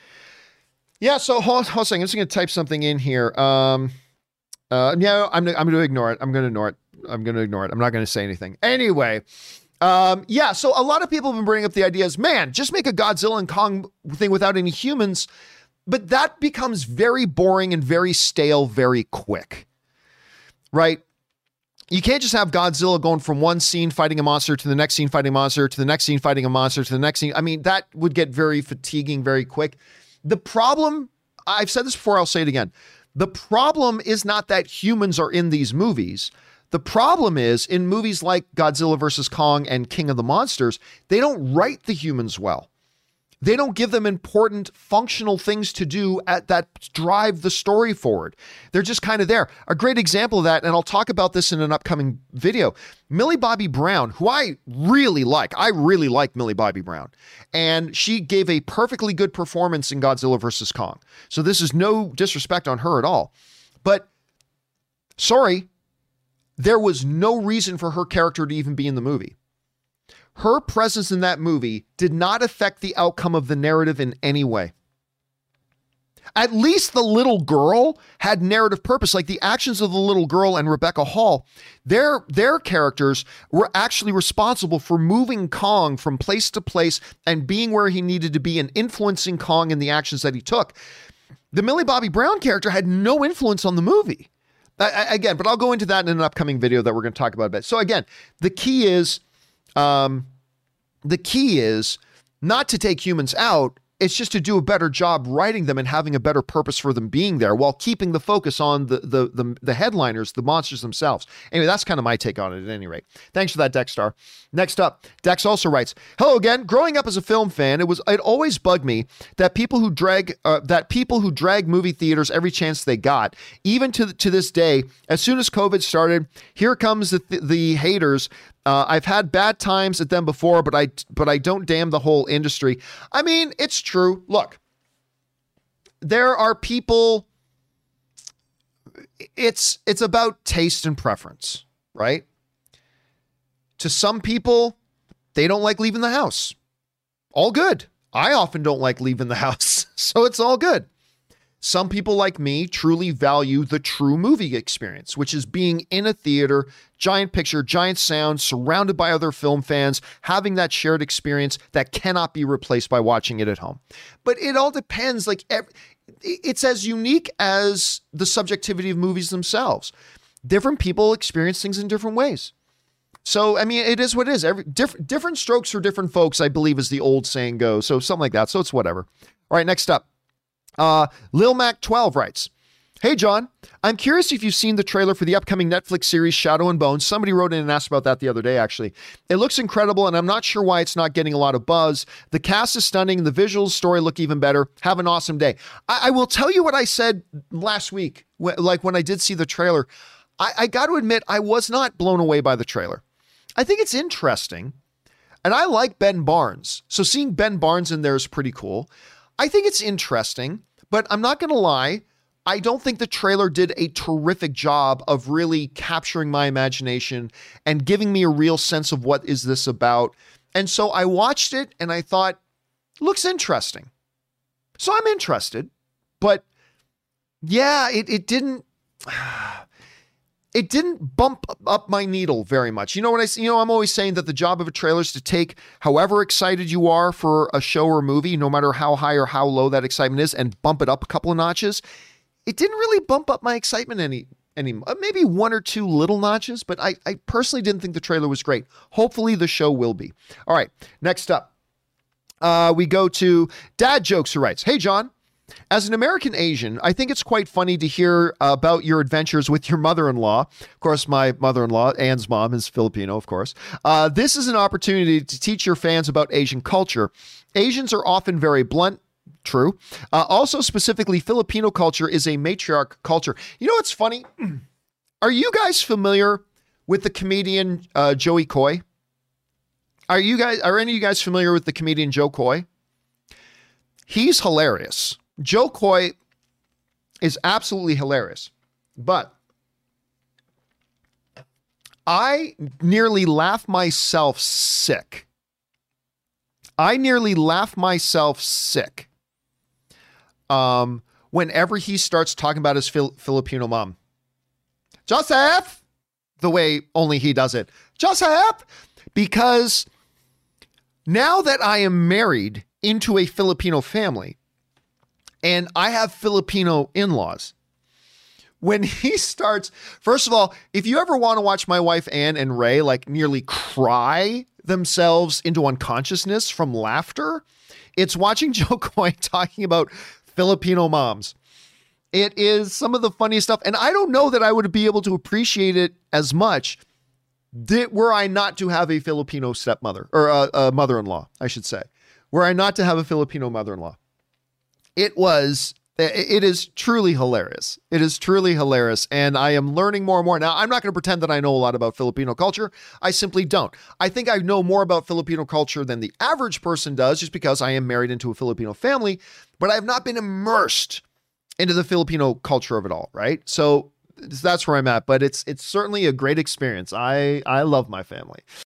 yeah. So hold, hold on a second. I'm just going to type something in here. Um, uh, yeah, I'm I'm going to ignore it. I'm going to ignore it. I'm going to ignore it. I'm not going to say anything. Anyway. Um, yeah, so a lot of people have been bringing up the ideas, man, just make a Godzilla and Kong thing without any humans. But that becomes very boring and very stale very quick. Right? you can't just have Godzilla going from one scene fighting a monster to the next scene fighting a monster to the next scene fighting a monster to the next scene. I mean, that would get very fatiguing very quick. The problem, I've said this before, I'll say it again. The problem is not that humans are in these movies. The problem is in movies like Godzilla vs. Kong and King of the Monsters, they don't write the humans well. They don't give them important functional things to do at that drive the story forward. They're just kind of there. A great example of that, and I'll talk about this in an upcoming video. Millie Bobby Brown, who I really like, I really like Millie Bobby Brown, and she gave a perfectly good performance in Godzilla vs. Kong. So this is no disrespect on her at all. But sorry, there was no reason for her character to even be in the movie her presence in that movie did not affect the outcome of the narrative in any way. At least the little girl had narrative purpose. Like the actions of the little girl and Rebecca Hall, their their characters were actually responsible for moving Kong from place to place and being where he needed to be and influencing Kong in the actions that he took. The Millie Bobby Brown character had no influence on the movie. I, again, but I'll go into that in an upcoming video that we're going to talk about a bit. So again, the key is um, the key is not to take humans out. It's just to do a better job writing them and having a better purpose for them being there while keeping the focus on the the the, the headliners, the monsters themselves. Anyway, that's kind of my take on it at any rate. Thanks for that, Dexstar. Next up, Dex also writes, "Hello again. Growing up as a film fan, it was it always bugged me that people who drag uh, that people who drag movie theaters every chance they got, even to to this day. As soon as COVID started, here comes the the haters uh, I've had bad times at them before, but I but I don't damn the whole industry. I mean, it's true. Look, there are people. It's it's about taste and preference, right? To some people, they don't like leaving the house. All good. I often don't like leaving the house, so it's all good. Some people like me truly value the true movie experience, which is being in a theater, giant picture, giant sound, surrounded by other film fans, having that shared experience that cannot be replaced by watching it at home. But it all depends. Like, it's as unique as the subjectivity of movies themselves. Different people experience things in different ways. So, I mean, it is what it is. Every different different strokes for different folks, I believe, is the old saying goes. So, something like that. So, it's whatever. All right, next up. Uh, Lil Mac 12 writes, Hey, John, I'm curious if you've seen the trailer for the upcoming Netflix series Shadow and Bone. Somebody wrote in and asked about that the other day, actually. It looks incredible, and I'm not sure why it's not getting a lot of buzz. The cast is stunning, the visuals, story look even better. Have an awesome day. I, I will tell you what I said last week, wh- like when I did see the trailer. I, I got to admit, I was not blown away by the trailer. I think it's interesting, and I like Ben Barnes. So seeing Ben Barnes in there is pretty cool. I think it's interesting, but I'm not going to lie. I don't think the trailer did a terrific job of really capturing my imagination and giving me a real sense of what is this about. And so I watched it and I thought, looks interesting. So I'm interested, but yeah, it, it didn't it didn't bump up my needle very much. You know what I you know I'm always saying that the job of a trailer is to take however excited you are for a show or movie, no matter how high or how low that excitement is and bump it up a couple of notches. It didn't really bump up my excitement any any uh, maybe one or two little notches, but I I personally didn't think the trailer was great. Hopefully the show will be. All right, next up. Uh, we go to Dad Jokes who writes, Hey John, as an American Asian, I think it's quite funny to hear about your adventures with your mother in law. Of course, my mother in law, Anne's mom, is Filipino, of course. Uh, this is an opportunity to teach your fans about Asian culture. Asians are often very blunt, True. Uh, also, specifically, Filipino culture is a matriarch culture. You know what's funny? Are you guys familiar with the comedian uh, Jo Koy? Are you guys? Are any of you guys familiar with the comedian Jo Koy? He's hilarious. Jo Koy is absolutely hilarious. But I nearly laugh myself sick. I nearly laugh myself sick um, whenever he starts talking about his Fil- Filipino mom. Joseph! The way only he does it. Joseph! Because now that I am married into a Filipino family, and I have Filipino in laws. when he starts, first of all, if you ever want to watch my wife Anne and Ray like nearly cry themselves into unconsciousness from laughter, it's watching Jo Koy talking about Filipino moms. It is some of the funniest stuff. And I don't know that I would be able to appreciate it as much did, were I not to have a Filipino stepmother or a, a mother in law, I should say, were I not to have a Filipino mother in law. It was it is truly hilarious. It is truly hilarious. And I am learning more and more. Now, I'm not going to pretend that I know a lot about Filipino culture. I simply don't. I think I know more about Filipino culture than the average person does just because I am married into a Filipino family, but I have not been immersed into the Filipino culture of it all, right? So that's where I'm at, but it's it's certainly a great experience. I I love my family.